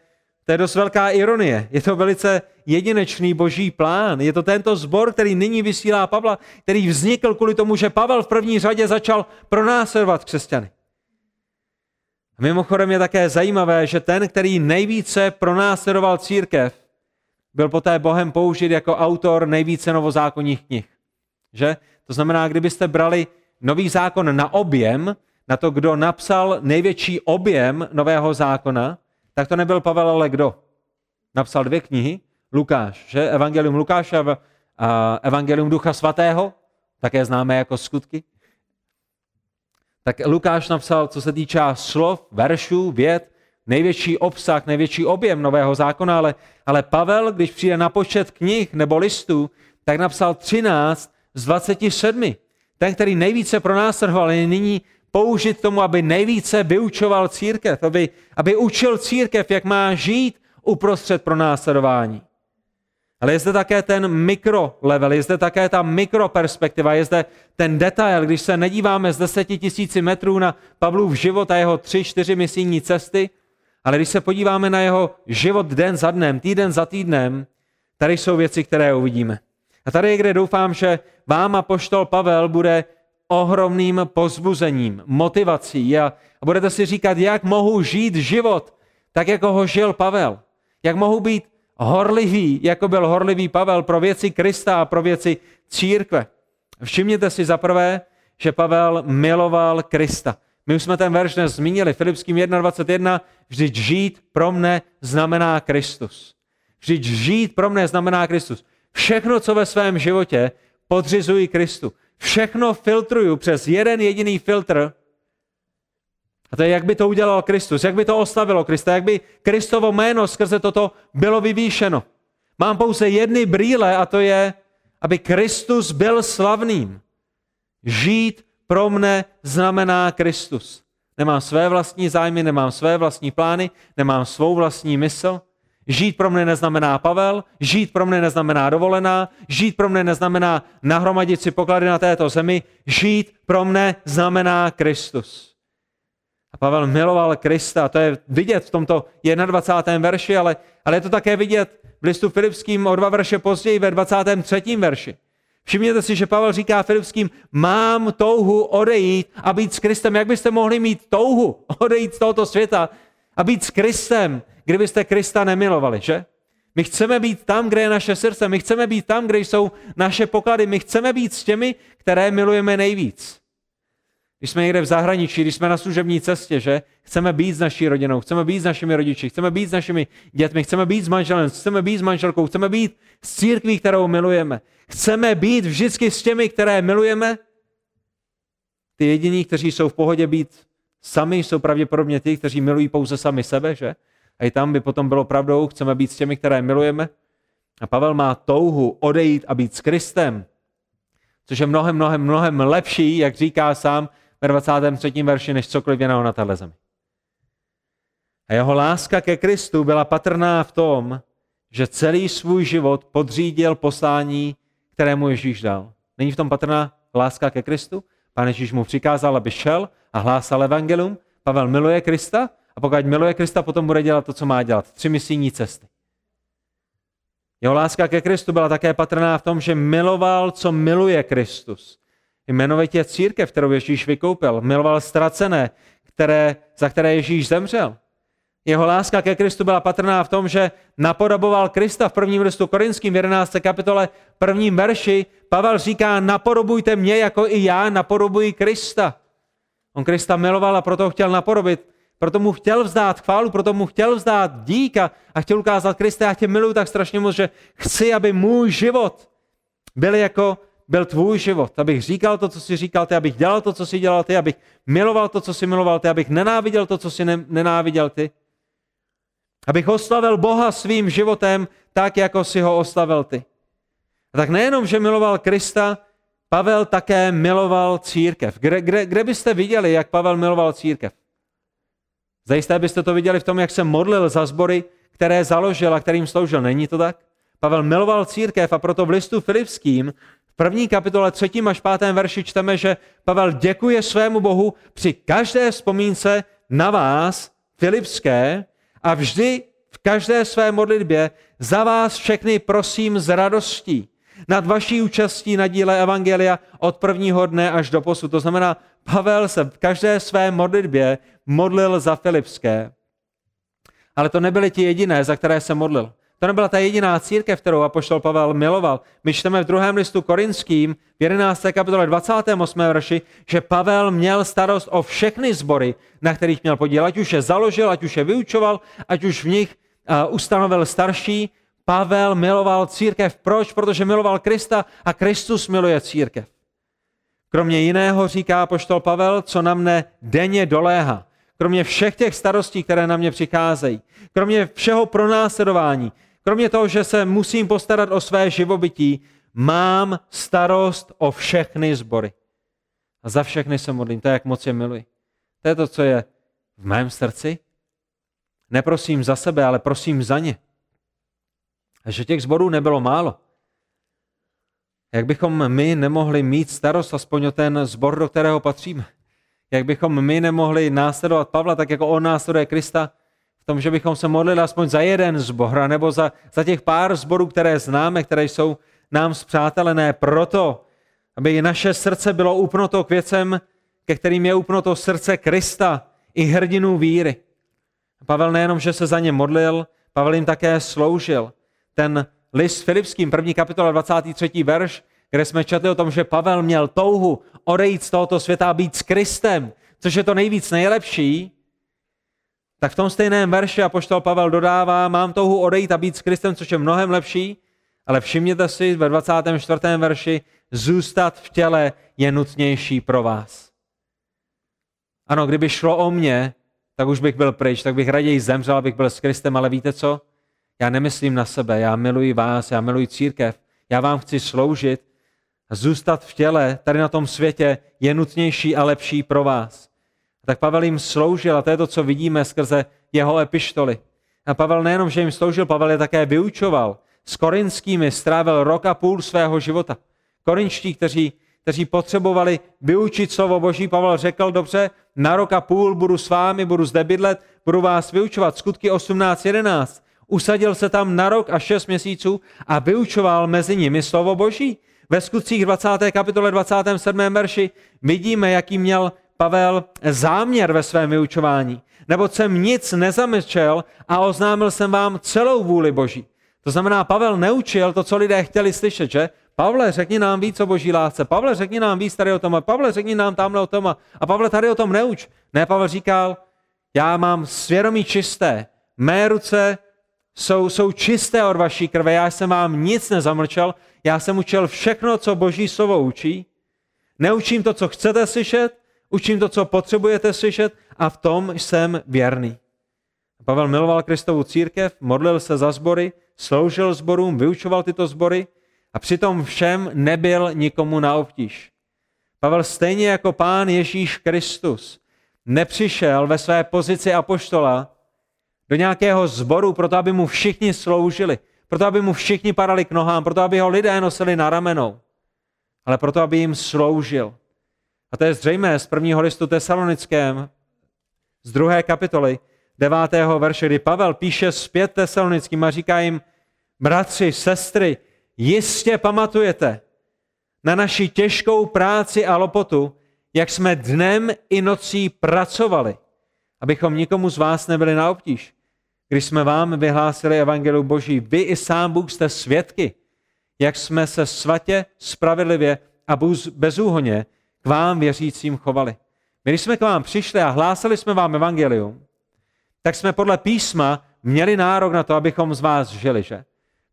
to je dost velká ironie. Je to velice jedinečný boží plán. Je to tento zbor, který nyní vysílá Pavla, který vznikl kvůli tomu, že Pavel v první řadě začal pronásledovat křesťany. Mimochodem je také zajímavé, že ten, který nejvíce pronásledoval církev, byl poté Bohem použit jako autor nejvíce novozákonních knih. Že? To znamená, kdybyste brali nový zákon na objem, na to, kdo napsal největší objem nového zákona, tak to nebyl Pavel, ale kdo? Napsal dvě knihy, Lukáš, že? Evangelium Lukáše a Evangelium Ducha Svatého, také známé jako skutky. Tak Lukáš napsal, co se týče slov, veršů, věd, největší obsah, největší objem nového zákona, ale, ale Pavel, když přijde na počet knih nebo listů, tak napsal 13 z 27. Ten, který nejvíce pronásledoval, je nyní použit tomu, aby nejvíce vyučoval církev, aby, aby učil církev, jak má žít uprostřed pronásledování. Ale je zde také ten mikrolevel, je zde také ta mikroperspektiva, je zde ten detail, když se nedíváme z deseti tisíci metrů na Pavlův život a jeho tři, čtyři misijní cesty, ale když se podíváme na jeho život den za dnem, týden za týdnem, tady jsou věci, které uvidíme. A tady je, kde doufám, že vám a poštol Pavel bude ohromným pozbuzením, motivací a, a budete si říkat, jak mohu žít život tak, jako ho žil Pavel. Jak mohu být horlivý, jako byl horlivý Pavel pro věci Krista a pro věci církve. Všimněte si zaprvé, že Pavel miloval Krista. My už jsme ten verš dnes zmínili, Filipským 1.21, vždyť žít pro mne znamená Kristus. Vždyť žít pro mne znamená Kristus. Všechno, co ve svém životě podřizuji Kristu. Všechno filtruju přes jeden jediný filtr. A to je, jak by to udělal Kristus, jak by to oslavilo Krista, jak by Kristovo jméno skrze toto bylo vyvýšeno. Mám pouze jedny brýle a to je, aby Kristus byl slavným. Žít pro mne znamená Kristus. Nemám své vlastní zájmy, nemám své vlastní plány, nemám svou vlastní mysl. Žít pro mne neznamená Pavel, žít pro mne neznamená dovolená, žít pro mne neznamená nahromadit si poklady na této zemi, žít pro mne znamená Kristus. Pavel miloval Krista, to je vidět v tomto 21. verši, ale, ale je to také vidět v listu Filipským o dva verše později ve 23. verši. Všimněte si, že Pavel říká Filipským, mám touhu odejít a být s Kristem. Jak byste mohli mít touhu odejít z tohoto světa a být s Kristem, kdybyste Krista nemilovali, že? My chceme být tam, kde je naše srdce, my chceme být tam, kde jsou naše poklady, my chceme být s těmi, které milujeme nejvíc. Když jsme někde v zahraničí, když jsme na služební cestě, že chceme být s naší rodinou, chceme být s našimi rodiči, chceme být s našimi dětmi, chceme být s manželem, chceme být s manželkou, chceme být s církví, kterou milujeme. Chceme být vždycky s těmi, které milujeme. Ty jediní, kteří jsou v pohodě být sami, jsou pravděpodobně ty, kteří milují pouze sami sebe, že? A i tam by potom bylo pravdou, chceme být s těmi, které milujeme. A Pavel má touhu odejít a být s Kristem, což je mnohem, mnohem, mnohem lepší, jak říká sám ve 23. verši, než cokoliv jiného na téhle zemi. A jeho láska ke Kristu byla patrná v tom, že celý svůj život podřídil poslání, kterému Ježíš dal. Není v tom patrná láska ke Kristu? Pán Ježíš mu přikázal, aby šel a hlásal evangelium. Pavel miluje Krista a pokud miluje Krista, potom bude dělat to, co má dělat. Tři misijní cesty. Jeho láska ke Kristu byla také patrná v tom, že miloval, co miluje Kristus. Jmenovitě církev, kterou Ježíš vykoupil. Miloval ztracené, které, za které Ježíš zemřel. Jeho láska ke Kristu byla patrná v tom, že napodoboval Krista v prvním listu Korinským v 11. kapitole prvním verši. Pavel říká, napodobujte mě, jako i já napodobuji Krista. On Krista miloval a proto ho chtěl napodobit. Proto mu chtěl vzdát chválu, proto mu chtěl vzdát díka a chtěl ukázat Krista, já tě miluji tak strašně moc, že chci, aby můj život byl jako byl tvůj život, abych říkal to, co jsi říkal ty, abych dělal to, co jsi dělal ty, abych miloval to, co jsi miloval ty, abych nenáviděl to, co jsi nenáviděl ty. Abych oslavil Boha svým životem tak, jako si ho oslavil ty. A tak nejenom, že miloval Krista, Pavel také miloval církev. Kde, kde, kde byste viděli, jak Pavel miloval církev? Zajisté byste to viděli v tom, jak se modlil za sbory, které založil a kterým sloužil. Není to tak? Pavel miloval církev a proto v listu Filipským první kapitole třetím až pátém verši čteme, že Pavel děkuje svému Bohu při každé vzpomínce na vás, Filipské, a vždy v každé své modlitbě za vás všechny prosím s radostí nad vaší účastí na díle Evangelia od prvního dne až do posud. To znamená, Pavel se v každé své modlitbě modlil za Filipské. Ale to nebyly ti jediné, za které se modlil. To nebyla ta jediná církev, kterou apoštol Pavel miloval. My čteme v druhém listu korinským, v 11. kapitole 28. verši, že Pavel měl starost o všechny sbory, na kterých měl podíl. Ať už je založil, ať už je vyučoval, ať už v nich uh, ustanovil starší. Pavel miloval církev. Proč? Protože miloval Krista a Kristus miluje církev. Kromě jiného říká poštol Pavel, co na mne denně doléhá. Kromě všech těch starostí, které na mě přicházejí. Kromě všeho pronásledování. Kromě toho, že se musím postarat o své živobytí, mám starost o všechny sbory. A za všechny se modlím. To je, jak moc je miluji. To je to, co je v mém srdci. Neprosím za sebe, ale prosím za ně. A že těch zborů nebylo málo. Jak bychom my nemohli mít starost aspoň o ten zbor, do kterého patříme? Jak bychom my nemohli následovat Pavla, tak jako on následuje Krista, tom, že bychom se modlili aspoň za jeden zbor, nebo za, za těch pár zborů, které známe, které jsou nám zpřátelené, proto, aby naše srdce bylo upnuto k věcem, ke kterým je upnuto srdce Krista i hrdinů víry. Pavel nejenom, že se za ně modlil, Pavel jim také sloužil. Ten list Filipským, první kapitola, 23. verš, kde jsme četli o tom, že Pavel měl touhu odejít z tohoto světa a být s Kristem, což je to nejvíc nejlepší, tak v tom stejném verši apoštol Pavel dodává, mám touhu odejít a být s Kristem, což je mnohem lepší, ale všimněte si ve 24. verši, zůstat v těle je nutnější pro vás. Ano, kdyby šlo o mě, tak už bych byl pryč, tak bych raději zemřel, abych byl s Kristem, ale víte co? Já nemyslím na sebe, já miluji vás, já miluji církev, já vám chci sloužit a zůstat v těle tady na tom světě je nutnější a lepší pro vás. Tak Pavel jim sloužil a to je to, co vidíme skrze jeho epištoly. A Pavel nejenom, že jim sloužil, Pavel je také vyučoval. S korinskými strávil rok a půl svého života. Korinčtí, kteří, kteří potřebovali vyučit slovo Boží, Pavel řekl, dobře, na rok a půl budu s vámi, budu zde bydlet, budu vás vyučovat. Skutky 18.11. Usadil se tam na rok a šest měsíců a vyučoval mezi nimi slovo Boží. Ve skutcích 20. kapitole 27. verši vidíme, jaký měl Pavel záměr ve svém vyučování. Nebo jsem nic nezamečel a oznámil jsem vám celou vůli Boží. To znamená, Pavel neučil to, co lidé chtěli slyšet, že? Pavle, řekni nám víc o boží lásce. Pavle, řekni nám víc tady o tom. Pavle, řekni nám tamhle o tom. A Pavle, tady o tom neuč. Ne, Pavel říkal, já mám svědomí čisté. Mé ruce jsou, jsou čisté od vaší krve, já jsem vám nic nezamlčel, já jsem učil všechno, co Boží slovo učí. Neučím to, co chcete slyšet, učím to, co potřebujete slyšet a v tom jsem věrný. Pavel miloval Kristovu církev, modlil se za sbory, sloužil sborům, vyučoval tyto sbory a přitom všem nebyl nikomu na obtíž. Pavel stejně jako pán Ježíš Kristus nepřišel ve své pozici apoštola do nějakého zboru, proto aby mu všichni sloužili, proto aby mu všichni padali k nohám, proto aby ho lidé nosili na ramenou, ale proto aby jim sloužil. A to je zřejmé z prvního listu tesalonickém, z druhé kapitoly, devátého verše, kdy Pavel píše zpět tesalonickým a říká jim, bratři, sestry, jistě pamatujete na naši těžkou práci a lopotu, jak jsme dnem i nocí pracovali, abychom nikomu z vás nebyli na obtíž. Když jsme vám vyhlásili evangelium Boží, vy i sám Bůh jste svědky, jak jsme se svatě, spravedlivě a bezúhoně k vám věřícím chovali. My, když jsme k vám přišli a hlásili jsme vám evangelium, tak jsme podle písma měli nárok na to, abychom z vás žili, že?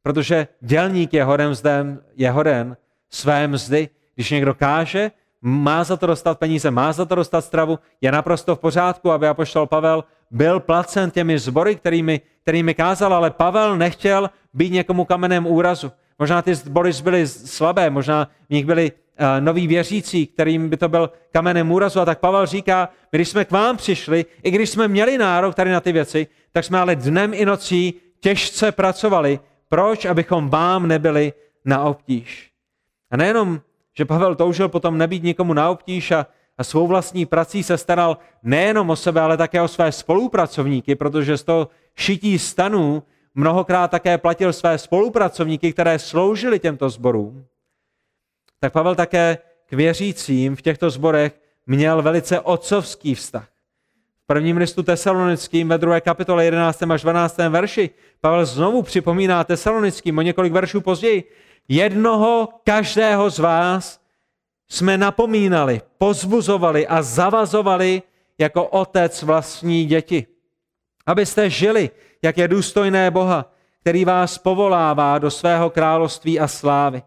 Protože dělník je hoden, zdem, je hoden své mzdy. Když někdo káže, má za to dostat peníze, má za to dostat stravu, je naprosto v pořádku, aby apoštol Pavel byl placen těmi zbory, kterými, kterými kázal, ale Pavel nechtěl být někomu kamenem úrazu. Možná ty zbory byly slabé, možná v nich byli uh, noví věřící, kterým by to byl kamenem úrazu. A tak Pavel říká, my když jsme k vám přišli, i když jsme měli nárok tady na ty věci, tak jsme ale dnem i nocí těžce pracovali. Proč? Abychom vám nebyli na obtíž. A nejenom, že Pavel toužil potom nebýt nikomu na obtíž a, a svou vlastní prací se staral nejenom o sebe, ale také o své spolupracovníky, protože z toho šití stanů mnohokrát také platil své spolupracovníky, které sloužili těmto sborům, tak Pavel také k věřícím v těchto zborech měl velice otcovský vztah. V prvním listu tesalonickým ve druhé kapitole 11. až 12. verši Pavel znovu připomíná tesalonickým o několik veršů později. Jednoho každého z vás jsme napomínali, pozbuzovali a zavazovali jako otec vlastní děti. Abyste žili, jak je důstojné Boha, který vás povolává do svého království a slávy.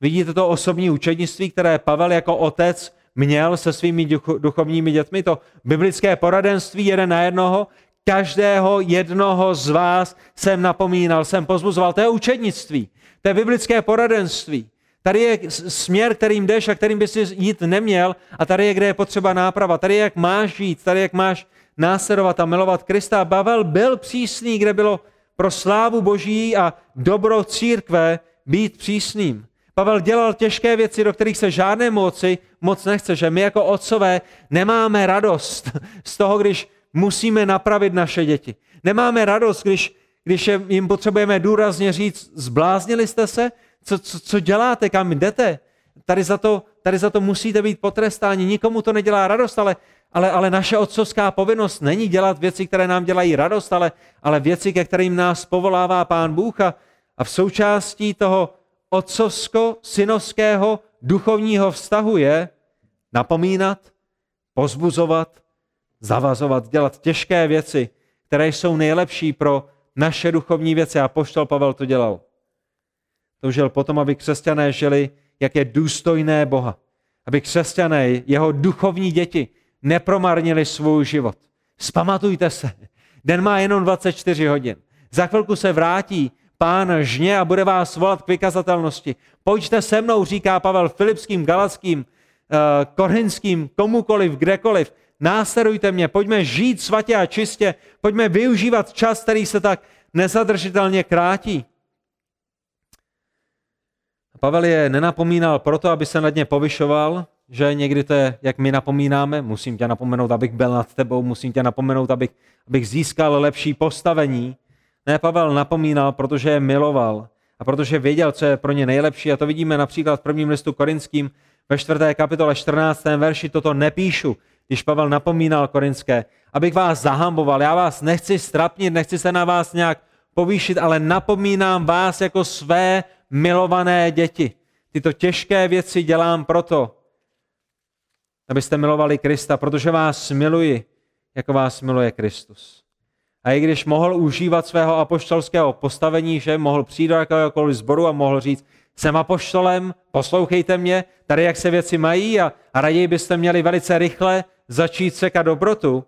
Vidíte to osobní učednictví, které Pavel jako otec měl se svými duchovními dětmi, to biblické poradenství jeden na jednoho, každého jednoho z vás jsem napomínal, jsem pozbuzoval. To je učednictví, to je biblické poradenství. Tady je směr, kterým jdeš a kterým bys jít neměl a tady je, kde je potřeba náprava. Tady je, jak máš žít, tady jak máš následovat a milovat Krista. Pavel byl přísný, kde bylo pro slávu Boží a dobro církve být přísným. Pavel dělal těžké věci, do kterých se žádné moci moc nechce, že my jako otcové nemáme radost z toho, když musíme napravit naše děti. Nemáme radost, když, když jim potřebujeme důrazně říct, zbláznili jste se, co, co, co děláte, kam jdete. Tady za, to, tady za to musíte být potrestáni. Nikomu to nedělá radost, ale, ale, ale naše otcovská povinnost není dělat věci, které nám dělají radost, ale, ale věci, ke kterým nás povolává Pán Bůh. A, a v součástí toho otcovsko-synovského duchovního vztahu je napomínat, pozbuzovat, zavazovat, dělat těžké věci, které jsou nejlepší pro naše duchovní věci. A poštol Pavel to dělal. Toužil potom, aby křesťané žili, jak je důstojné Boha. Aby křesťané, jeho duchovní děti, nepromarnili svůj život. Spamatujte se, den má jenom 24 hodin. Za chvilku se vrátí pán žně a bude vás volat k vykazatelnosti. Pojďte se mnou, říká Pavel Filipským, Galackým, eh, Korinským, komukoliv, kdekoliv. Následujte mě, pojďme žít svatě a čistě, pojďme využívat čas, který se tak nezadržitelně krátí. Pavel je nenapomínal proto, aby se nad ně povyšoval, že někdy to je, jak my napomínáme, musím tě napomenout, abych byl nad tebou, musím tě napomenout, abych, abych získal lepší postavení. Ne, Pavel napomínal, protože je miloval a protože věděl, co je pro ně nejlepší. A to vidíme například v prvním listu korinským ve čtvrté kapitole 14. verši. Toto nepíšu, když Pavel napomínal korinské, abych vás zahamboval. Já vás nechci strapnit, nechci se na vás nějak povýšit, ale napomínám vás jako své milované děti. Tyto těžké věci dělám proto, abyste milovali Krista, protože vás miluji, jako vás miluje Kristus. A i když mohl užívat svého apoštolského postavení, že mohl přijít do jakéhokoliv zboru a mohl říct, jsem apoštolem, poslouchejte mě, tady jak se věci mají a, a raději byste měli velice rychle začít sekat dobrotu,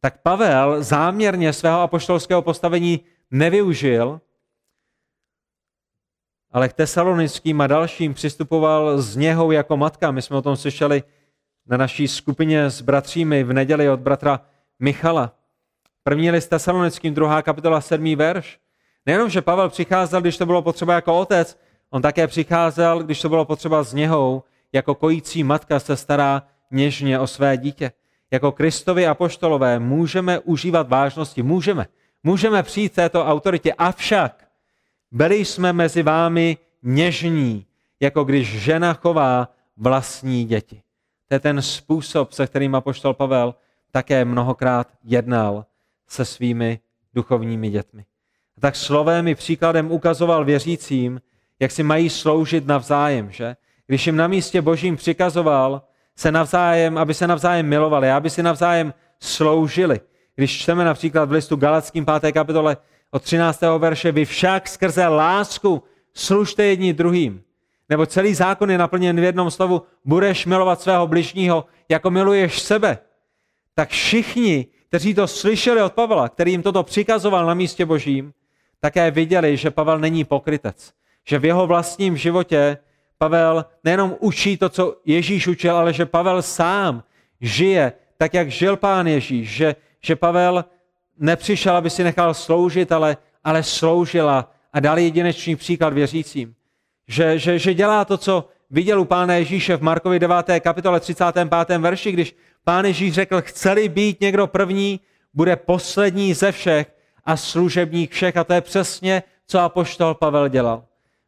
tak Pavel záměrně svého apoštolského postavení nevyužil, ale k tesalonickým a dalším přistupoval z něho jako matka. My jsme o tom slyšeli na naší skupině s bratřími v neděli od bratra Michala. První list tesalonickým, druhá kapitola, sedmý verš. Nejenom, že Pavel přicházel, když to bylo potřeba jako otec, on také přicházel, když to bylo potřeba z něhou, jako kojící matka se stará něžně o své dítě. Jako Kristovi apoštolové můžeme užívat vážnosti, můžeme. Můžeme přijít této autoritě, avšak byli jsme mezi vámi něžní, jako když žena chová vlastní děti. To je ten způsob, se kterým apoštol Pavel také mnohokrát jednal se svými duchovními dětmi. A tak slovem i příkladem ukazoval věřícím, jak si mají sloužit navzájem, že? Když jim na místě božím přikazoval se navzájem, aby se navzájem milovali, aby si navzájem sloužili. Když čteme například v listu Galackým 5. kapitole od 13. verše, vy však skrze lásku služte jedni druhým. nebo celý zákon je naplněn v jednom slovu, budeš milovat svého bližního, jako miluješ sebe, tak všichni, kteří to slyšeli od Pavla, který jim toto přikazoval na místě božím, také viděli, že Pavel není pokrytec. Že v jeho vlastním životě Pavel nejenom učí to, co Ježíš učil, ale že Pavel sám žije tak, jak žil pán Ježíš. Že, že Pavel nepřišel, aby si nechal sloužit, ale, ale sloužila a dal jedinečný příklad věřícím. Že, že, že dělá to, co viděl u pána Ježíše v Markovi 9. kapitole 35. verši, když pán Ježíš řekl, chceli být někdo první, bude poslední ze všech a služebník všech. A to je přesně, co apoštol Pavel dělal.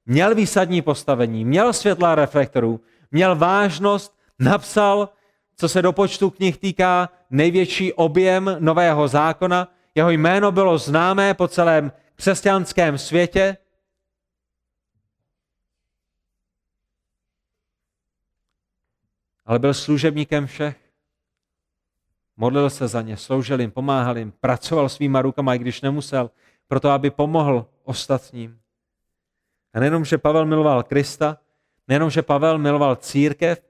Měl výsadní postavení, měl světla reflektorů, měl vážnost, napsal, co se do počtu knih týká, největší objem nového zákona. Jeho jméno bylo známé po celém křesťanském světě. Ale byl služebníkem všech. Modlil se za ně, sloužil jim, pomáhal jim, pracoval svýma rukama, i když nemusel, proto aby pomohl ostatním. A nejenom, že Pavel miloval Krista, nejenom, že Pavel miloval církev,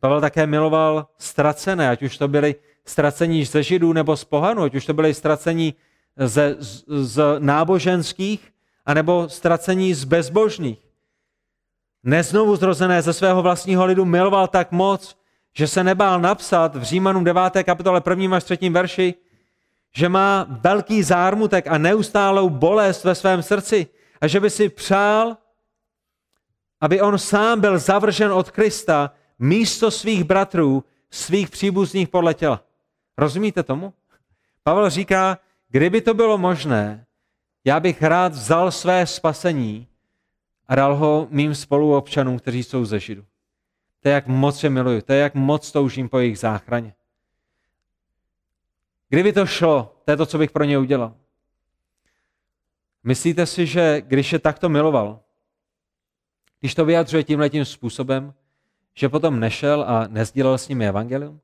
Pavel také miloval ztracené, ať už to byli ztracení ze židů nebo z pohanu, ať už to byli ztracení ze, z, z náboženských, anebo ztracení z bezbožných. Neznovu zrozené ze svého vlastního lidu miloval tak moc, že se nebál napsat v Římanům 9. kapitole 1. až 3. verši, že má velký zármutek a neustálou bolest ve svém srdci a že by si přál, aby on sám byl zavržen od Krista místo svých bratrů, svých příbuzných podle těla. Rozumíte tomu? Pavel říká, kdyby to bylo možné, já bych rád vzal své spasení a dal ho mým spoluobčanům, kteří jsou ze Židu. To je, jak moc je miluju, to je, jak moc toužím po jejich záchraně. Kdyby to šlo, to je to, co bych pro ně udělal. Myslíte si, že když je takto miloval, když to vyjadřuje tímhle tím způsobem, že potom nešel a nezdílel s nimi evangelium?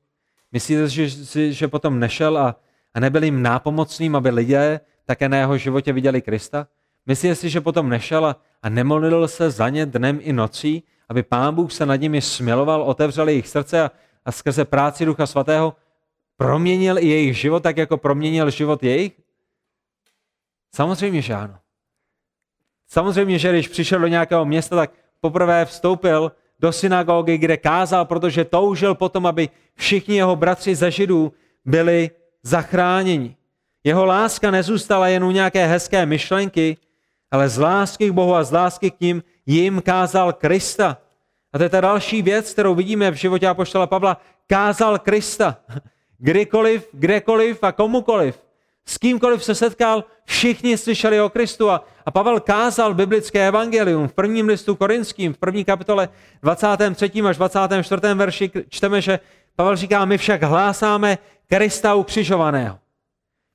Myslíte si, že potom nešel a, a nebyl jim nápomocným, aby lidé také na jeho životě viděli Krista? Myslíte si, že potom nešel a, nemolil se za ně dnem i nocí, aby Pán Bůh se nad nimi smiloval, otevřel jejich srdce a, a skrze práci Ducha Svatého proměnil i jejich život, tak jako proměnil život jejich? Samozřejmě, že ano. Samozřejmě, že když přišel do nějakého města, tak poprvé vstoupil do synagogy, kde kázal, protože toužil potom, aby všichni jeho bratři ze Židů byli zachráněni. Jeho láska nezůstala jen u nějaké hezké myšlenky, ale z lásky k Bohu a z lásky k ním jim kázal Krista. A to je ta další věc, kterou vidíme v životě Apoštola Pavla. Kázal Krista. Kdykoliv, kdekoliv a komukoliv. S kýmkoliv se setkal, všichni slyšeli o Kristu a, a Pavel kázal biblické evangelium v prvním listu korinským, v první kapitole 23. až 24. verši čteme, že Pavel říká, my však hlásáme Krista ukřižovaného.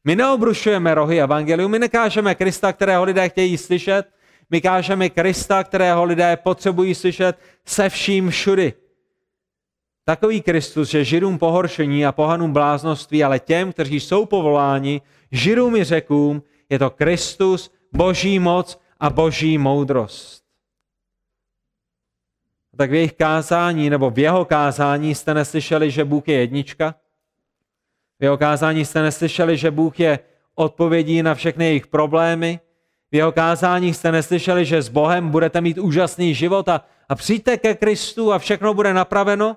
My neobrušujeme rohy evangelium, my nekážeme Krista, kterého lidé chtějí slyšet, my kážeme Krista, kterého lidé potřebují slyšet se vším všudy. Takový Kristus, že židům pohoršení a pohanům bláznoství, ale těm, kteří jsou povoláni, židům i řekům, je to Kristus, boží moc a boží moudrost. Tak v jejich kázání, nebo v jeho kázání jste neslyšeli, že Bůh je jednička? V jeho kázání jste neslyšeli, že Bůh je odpovědí na všechny jejich problémy? V jeho kázání jste neslyšeli, že s Bohem budete mít úžasný život a, a přijďte ke Kristu a všechno bude napraveno?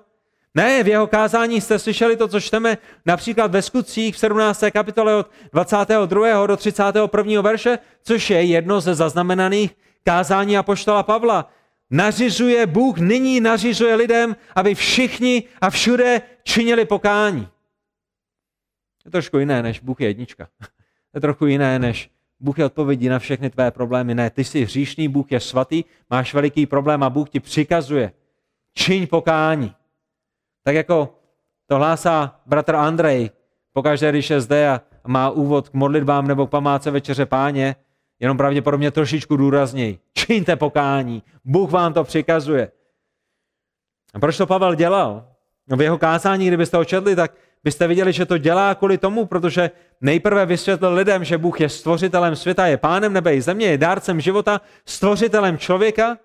Ne, v jeho kázání jste slyšeli to, co čteme například ve skutcích v 17. kapitole od 22. do 31. verše, což je jedno ze zaznamenaných kázání apoštola Pavla. Nařizuje Bůh, nyní nařizuje lidem, aby všichni a všude činili pokání. Je trošku jiné, než Bůh je jednička. Je trochu jiné, než Bůh je odpovědí na všechny tvé problémy. Ne, ty jsi hříšný, Bůh je svatý, máš veliký problém a Bůh ti přikazuje. Čiň pokání. Tak jako to hlásá bratr Andrej, pokaždé, když je zde a má úvod k modlitbám nebo k památce večeře páně, jenom pravděpodobně trošičku důrazněji. Čiňte pokání, Bůh vám to přikazuje. A proč to Pavel dělal? No v jeho kázání, kdybyste ho četli, tak byste viděli, že to dělá kvůli tomu, protože nejprve vysvětlil lidem, že Bůh je stvořitelem světa, je pánem nebe i země, je dárcem života, stvořitelem člověka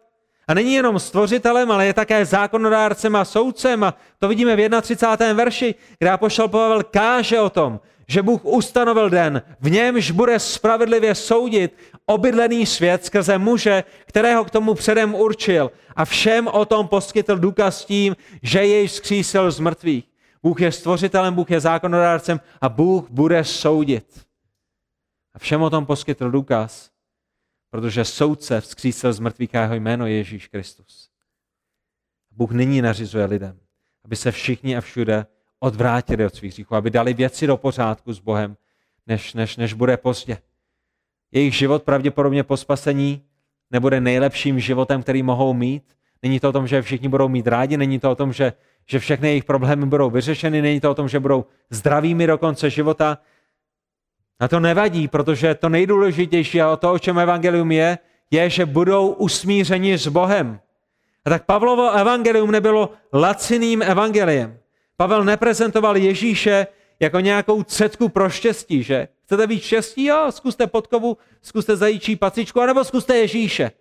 A není jenom stvořitelem, ale je také zákonodárcem a soudcem. A to vidíme v 31. verši, kde pošel Pavel káže o tom, že Bůh ustanovil den, v němž bude spravedlivě soudit obydlený svět skrze muže, kterého k tomu předem určil a všem o tom poskytl důkaz tím, že jej vzkřísil z mrtvých. Bůh je stvořitelem, Bůh je zákonodárcem a Bůh bude soudit. A všem o tom poskytl důkaz, protože soudce vzkřísil z mrtvých jeho jméno Ježíš Kristus. Bůh nyní nařizuje lidem, aby se všichni a všude odvrátili od svých hříchů, aby dali věci do pořádku s Bohem, než, než, než bude pozdě. Jejich život pravděpodobně po spasení nebude nejlepším životem, který mohou mít. Není to o tom, že všichni budou mít rádi, není to o tom, že, že všechny jejich problémy budou vyřešeny, není to o tom, že budou zdravými do konce života. A to nevadí, protože to nejdůležitější a o to, o čem evangelium je, je, že budou usmířeni s Bohem. A tak Pavlovo evangelium nebylo laciným evangeliem. Pavel neprezentoval Ježíše jako nějakou cetku pro štěstí, že? Chcete být štěstí? Jo, zkuste podkovu, zkuste zajíčí pacičku, anebo zkuste Ježíše.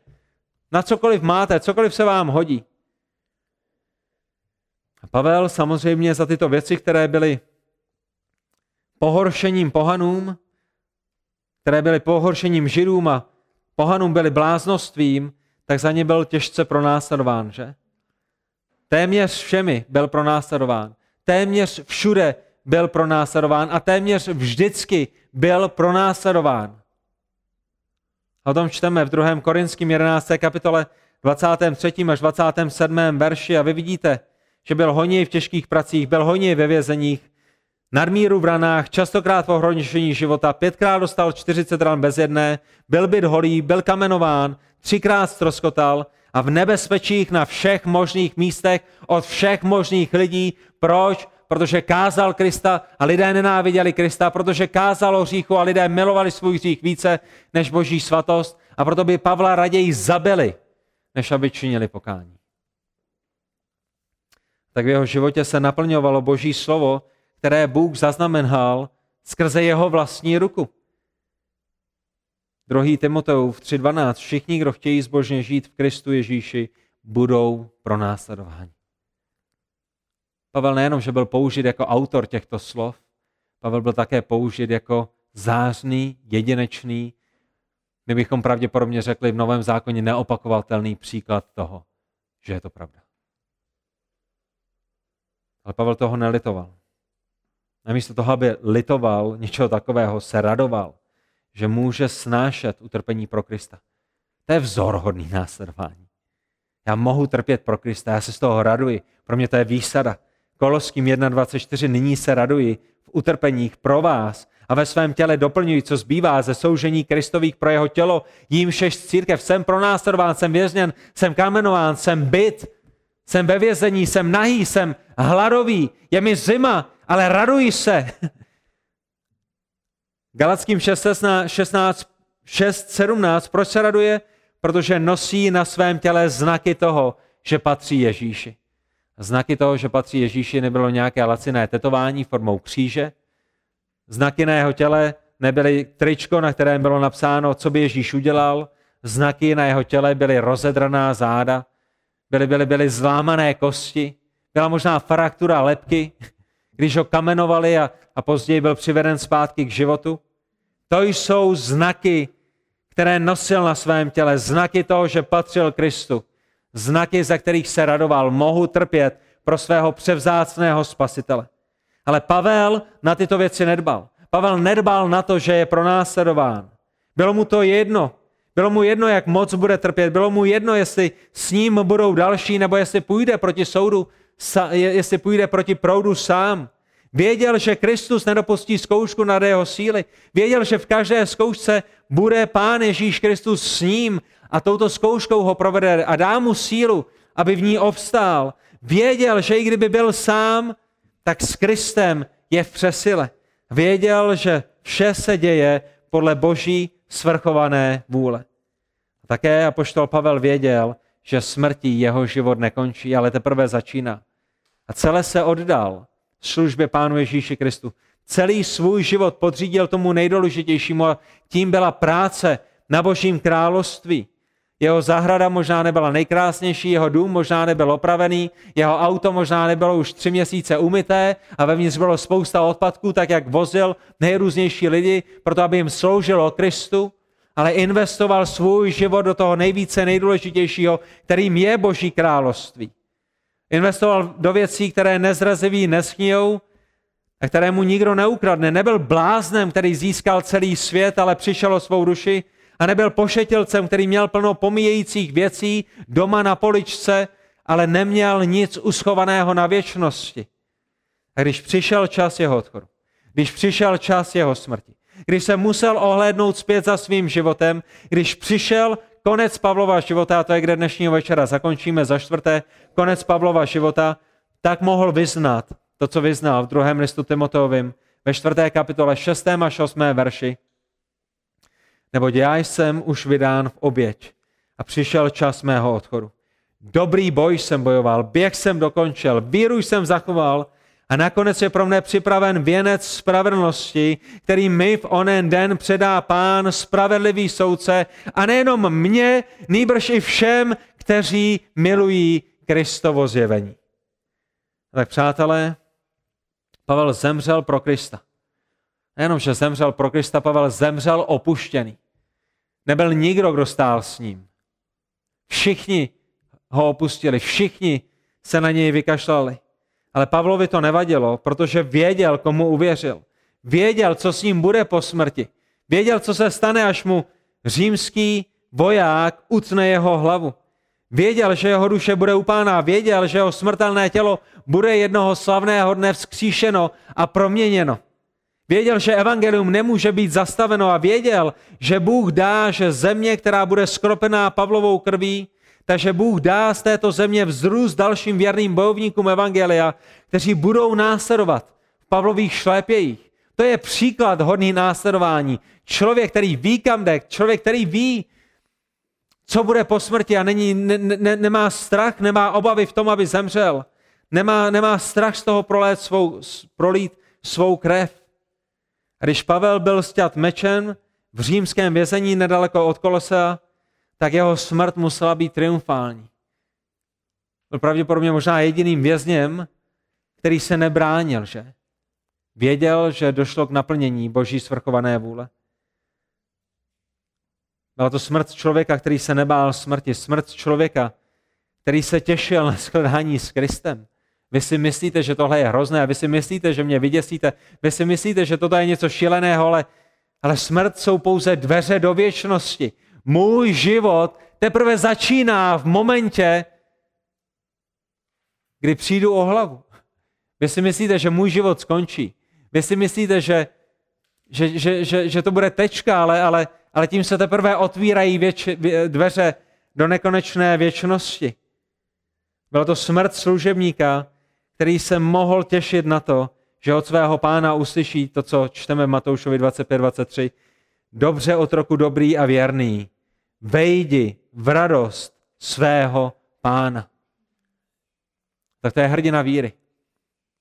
Na cokoliv máte, cokoliv se vám hodí. A Pavel samozřejmě za tyto věci, které byly pohoršením pohanům, které byly pohoršením židům a pohanům byly bláznostvím, tak za ně byl těžce pronásledován, že? Téměř všemi byl pronásledován. Téměř všude byl pronásledován a téměř vždycky byl pronásledován. O tom čteme v 2. Korinským 11. kapitole 23. až 27. verši a vy vidíte, že byl hojněj v těžkých pracích, byl hojněj ve vězeních, nadmíru v ranách, častokrát v ohrožení života, pětkrát dostal 40 ran bez jedné, byl byt holý, byl kamenován, třikrát stroskotal a v nebezpečích na všech možných místech od všech možných lidí. Proč? protože kázal Krista a lidé nenáviděli Krista, protože kázal o hříchu a lidé milovali svůj hřích více než boží svatost a proto by Pavla raději zabili, než aby činili pokání. Tak v jeho životě se naplňovalo boží slovo, které Bůh zaznamenal skrze jeho vlastní ruku. 2. Timoteův 3.12. Všichni, kdo chtějí zbožně žít v Kristu Ježíši, budou pronásledováni. Pavel nejenom, že byl použit jako autor těchto slov, Pavel byl také použit jako zářný, jedinečný, my bychom pravděpodobně řekli v Novém zákoně neopakovatelný příklad toho, že je to pravda. Ale Pavel toho nelitoval. Namísto toho, aby litoval něčeho takového, se radoval, že může snášet utrpení pro Krista. To je vzorhodný následování. Já mohu trpět pro Krista, já se z toho raduji. Pro mě to je výsada. Koloským 1.24 nyní se raduji v utrpeních pro vás a ve svém těle doplňuji, co zbývá ze soužení Kristových pro jeho tělo. Jím šest církev, jsem pronásledován, jsem vězněn, jsem kamenován, jsem byt, jsem ve vězení, jsem nahý, jsem hladový, je mi zima, ale raduji se. Galackým 16, 16, 6, 17, proč se raduje? Protože nosí na svém těle znaky toho, že patří Ježíši. Znaky toho, že patří Ježíši, nebylo nějaké laciné tetování formou kříže. Znaky na jeho těle nebyly tričko, na kterém bylo napsáno, co by Ježíš udělal. Znaky na jeho těle byly rozedraná záda, byly, byly, byly zlámané kosti, byla možná fraktura lepky, když ho kamenovali a, a později byl přiveden zpátky k životu. To jsou znaky, které nosil na svém těle, znaky toho, že patřil Kristu znaky, za kterých se radoval, mohu trpět pro svého převzácného spasitele. Ale Pavel na tyto věci nedbal. Pavel nedbal na to, že je pronásledován. Bylo mu to jedno. Bylo mu jedno, jak moc bude trpět. Bylo mu jedno, jestli s ním budou další, nebo jestli půjde proti soudu, jestli půjde proti proudu sám. Věděl, že Kristus nedopustí zkoušku nad jeho síly. Věděl, že v každé zkoušce bude Pán Ježíš Kristus s ním a touto zkouškou ho provede a dá mu sílu, aby v ní obstál. Věděl, že i kdyby byl sám, tak s Kristem je v přesile. Věděl, že vše se děje podle boží svrchované vůle. A také apoštol Pavel věděl, že smrtí jeho život nekončí, ale teprve začíná. A celé se oddal službě Pánu Ježíši Kristu. Celý svůj život podřídil tomu nejdůležitějšímu a tím byla práce na božím království. Jeho zahrada možná nebyla nejkrásnější, jeho dům možná nebyl opravený, jeho auto možná nebylo už tři měsíce umyté a vevnitř bylo spousta odpadků, tak jak vozil nejrůznější lidi, proto aby jim sloužilo Kristu, ale investoval svůj život do toho nejvíce nejdůležitějšího, kterým je Boží království. Investoval do věcí, které nezraziví, neschnijou a které mu nikdo neukradne. Nebyl bláznem, který získal celý svět, ale přišel o svou duši, a nebyl pošetilcem, který měl plno pomíjejících věcí doma na poličce, ale neměl nic uschovaného na věčnosti. A když přišel čas jeho odchodu, když přišel čas jeho smrti, když se musel ohlédnout zpět za svým životem, když přišel konec Pavlova života, a to je kde dnešního večera zakončíme za čtvrté, konec Pavlova života, tak mohl vyznat to, co vyznal v druhém listu Timoteovým, ve čtvrté kapitole 6. až 8. verši, neboť já jsem už vydán v oběť a přišel čas mého odchodu. Dobrý boj jsem bojoval, běh jsem dokončil, víru jsem zachoval a nakonec je pro mne připraven věnec spravedlnosti, který mi v onen den předá pán, spravedlivý soudce, a nejenom mě, nýbrž i všem, kteří milují Kristovo zjevení. Tak přátelé, Pavel zemřel pro Krista. Nejenom, že zemřel pro Krista, Pavel zemřel opuštěný. Nebyl nikdo, kdo stál s ním. Všichni ho opustili, všichni se na něj vykašlali. Ale Pavlovi to nevadilo, protože věděl, komu uvěřil. Věděl, co s ním bude po smrti. Věděl, co se stane, až mu římský voják utne jeho hlavu. Věděl, že jeho duše bude upána, věděl, že jeho smrtelné tělo bude jednoho slavného dne vzkříšeno a proměněno. Věděl, že evangelium nemůže být zastaveno a věděl, že Bůh dá, že země, která bude skropená Pavlovou krví, takže Bůh dá z této země vzrůst dalším věrným bojovníkům evangelia, kteří budou následovat v Pavlových šlépějích. To je příklad hodný následování. Člověk, který ví, kam jde, člověk, který ví, co bude po smrti a není, ne, ne, nemá strach, nemá obavy v tom, aby zemřel. Nemá, nemá strach z toho prolít svou, prolít svou krev. Když Pavel byl stět mečem v římském vězení nedaleko od Kolosea, tak jeho smrt musela být triumfální. Byl pravděpodobně možná jediným vězněm, který se nebránil, že? Věděl, že došlo k naplnění boží svrchované vůle. Byla to smrt člověka, který se nebál smrti. Smrt člověka, který se těšil na shledání s Kristem. Vy si myslíte, že tohle je hrozné, vy si myslíte, že mě vyděsíte, vy si myslíte, že toto je něco šíleného, ale, ale smrt jsou pouze dveře do věčnosti. Můj život teprve začíná v momentě, kdy přijdu o hlavu. Vy si myslíte, že můj život skončí. Vy si myslíte, že, že, že, že, že to bude tečka, ale, ale, ale tím se teprve otvírají věč, dveře do nekonečné věčnosti. Byla to smrt služebníka, který se mohl těšit na to, že od svého pána uslyší to, co čteme v Matoušovi 25-23. Dobře otroku dobrý a věrný, vejdi v radost svého pána. Tak to je hrdina víry.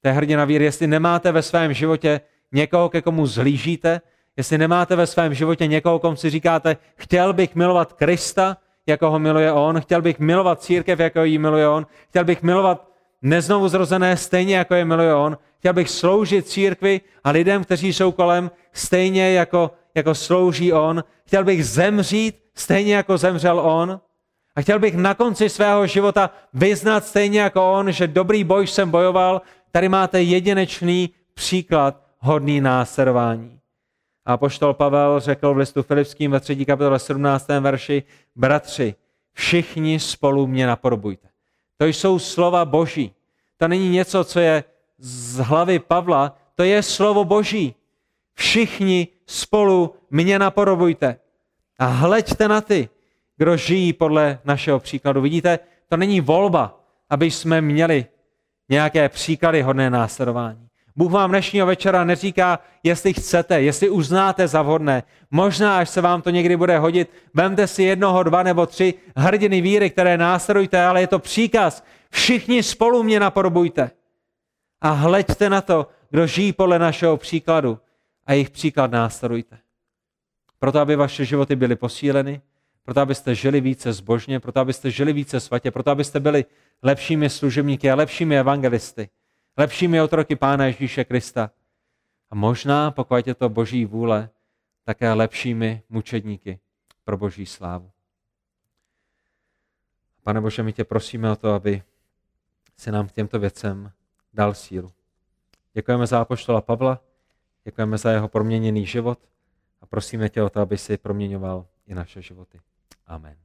To je hrdina víry. Jestli nemáte ve svém životě někoho, ke komu zhlížíte, jestli nemáte ve svém životě někoho, komu si říkáte, chtěl bych milovat Krista, jako ho miluje on, chtěl bych milovat církev, jako ji miluje on, chtěl bych milovat neznovu zrozené stejně, jako je miluje on. Chtěl bych sloužit církvi a lidem, kteří jsou kolem, stejně jako, jako slouží on. Chtěl bych zemřít stejně, jako zemřel on. A chtěl bych na konci svého života vyznat stejně jako on, že dobrý boj jsem bojoval. Tady máte jedinečný příklad hodný následování. A poštol Pavel řekl v listu Filipským ve 3. kapitole 17. verši, bratři, všichni spolu mě napodobujte. To jsou slova Boží. To není něco, co je z hlavy Pavla, to je slovo Boží. Všichni spolu mě napodobujte. A hleďte na ty, kdo žijí podle našeho příkladu. Vidíte, to není volba, aby jsme měli nějaké příklady hodné následování. Bůh vám dnešního večera neříká, jestli chcete, jestli uznáte za vhodné. Možná, až se vám to někdy bude hodit, vemte si jednoho, dva nebo tři hrdiny víry, které následujte, ale je to příkaz. Všichni spolu mě napodobujte. A hleďte na to, kdo žijí podle našeho příkladu a jejich příklad následujte. Proto, aby vaše životy byly posíleny, proto abyste žili více zbožně, proto abyste žili více svatě, proto abyste byli lepšími služebníky a lepšími evangelisty, lepšími otroky Pána Ježíše Krista. A možná, pokud je to boží vůle, také lepšími mučedníky pro boží slávu. Pane Bože, my tě prosíme o to, aby si nám k těmto věcem dal sílu. Děkujeme za apoštola Pavla, děkujeme za jeho proměněný život a prosíme tě o to, aby si proměňoval i naše životy. Amen.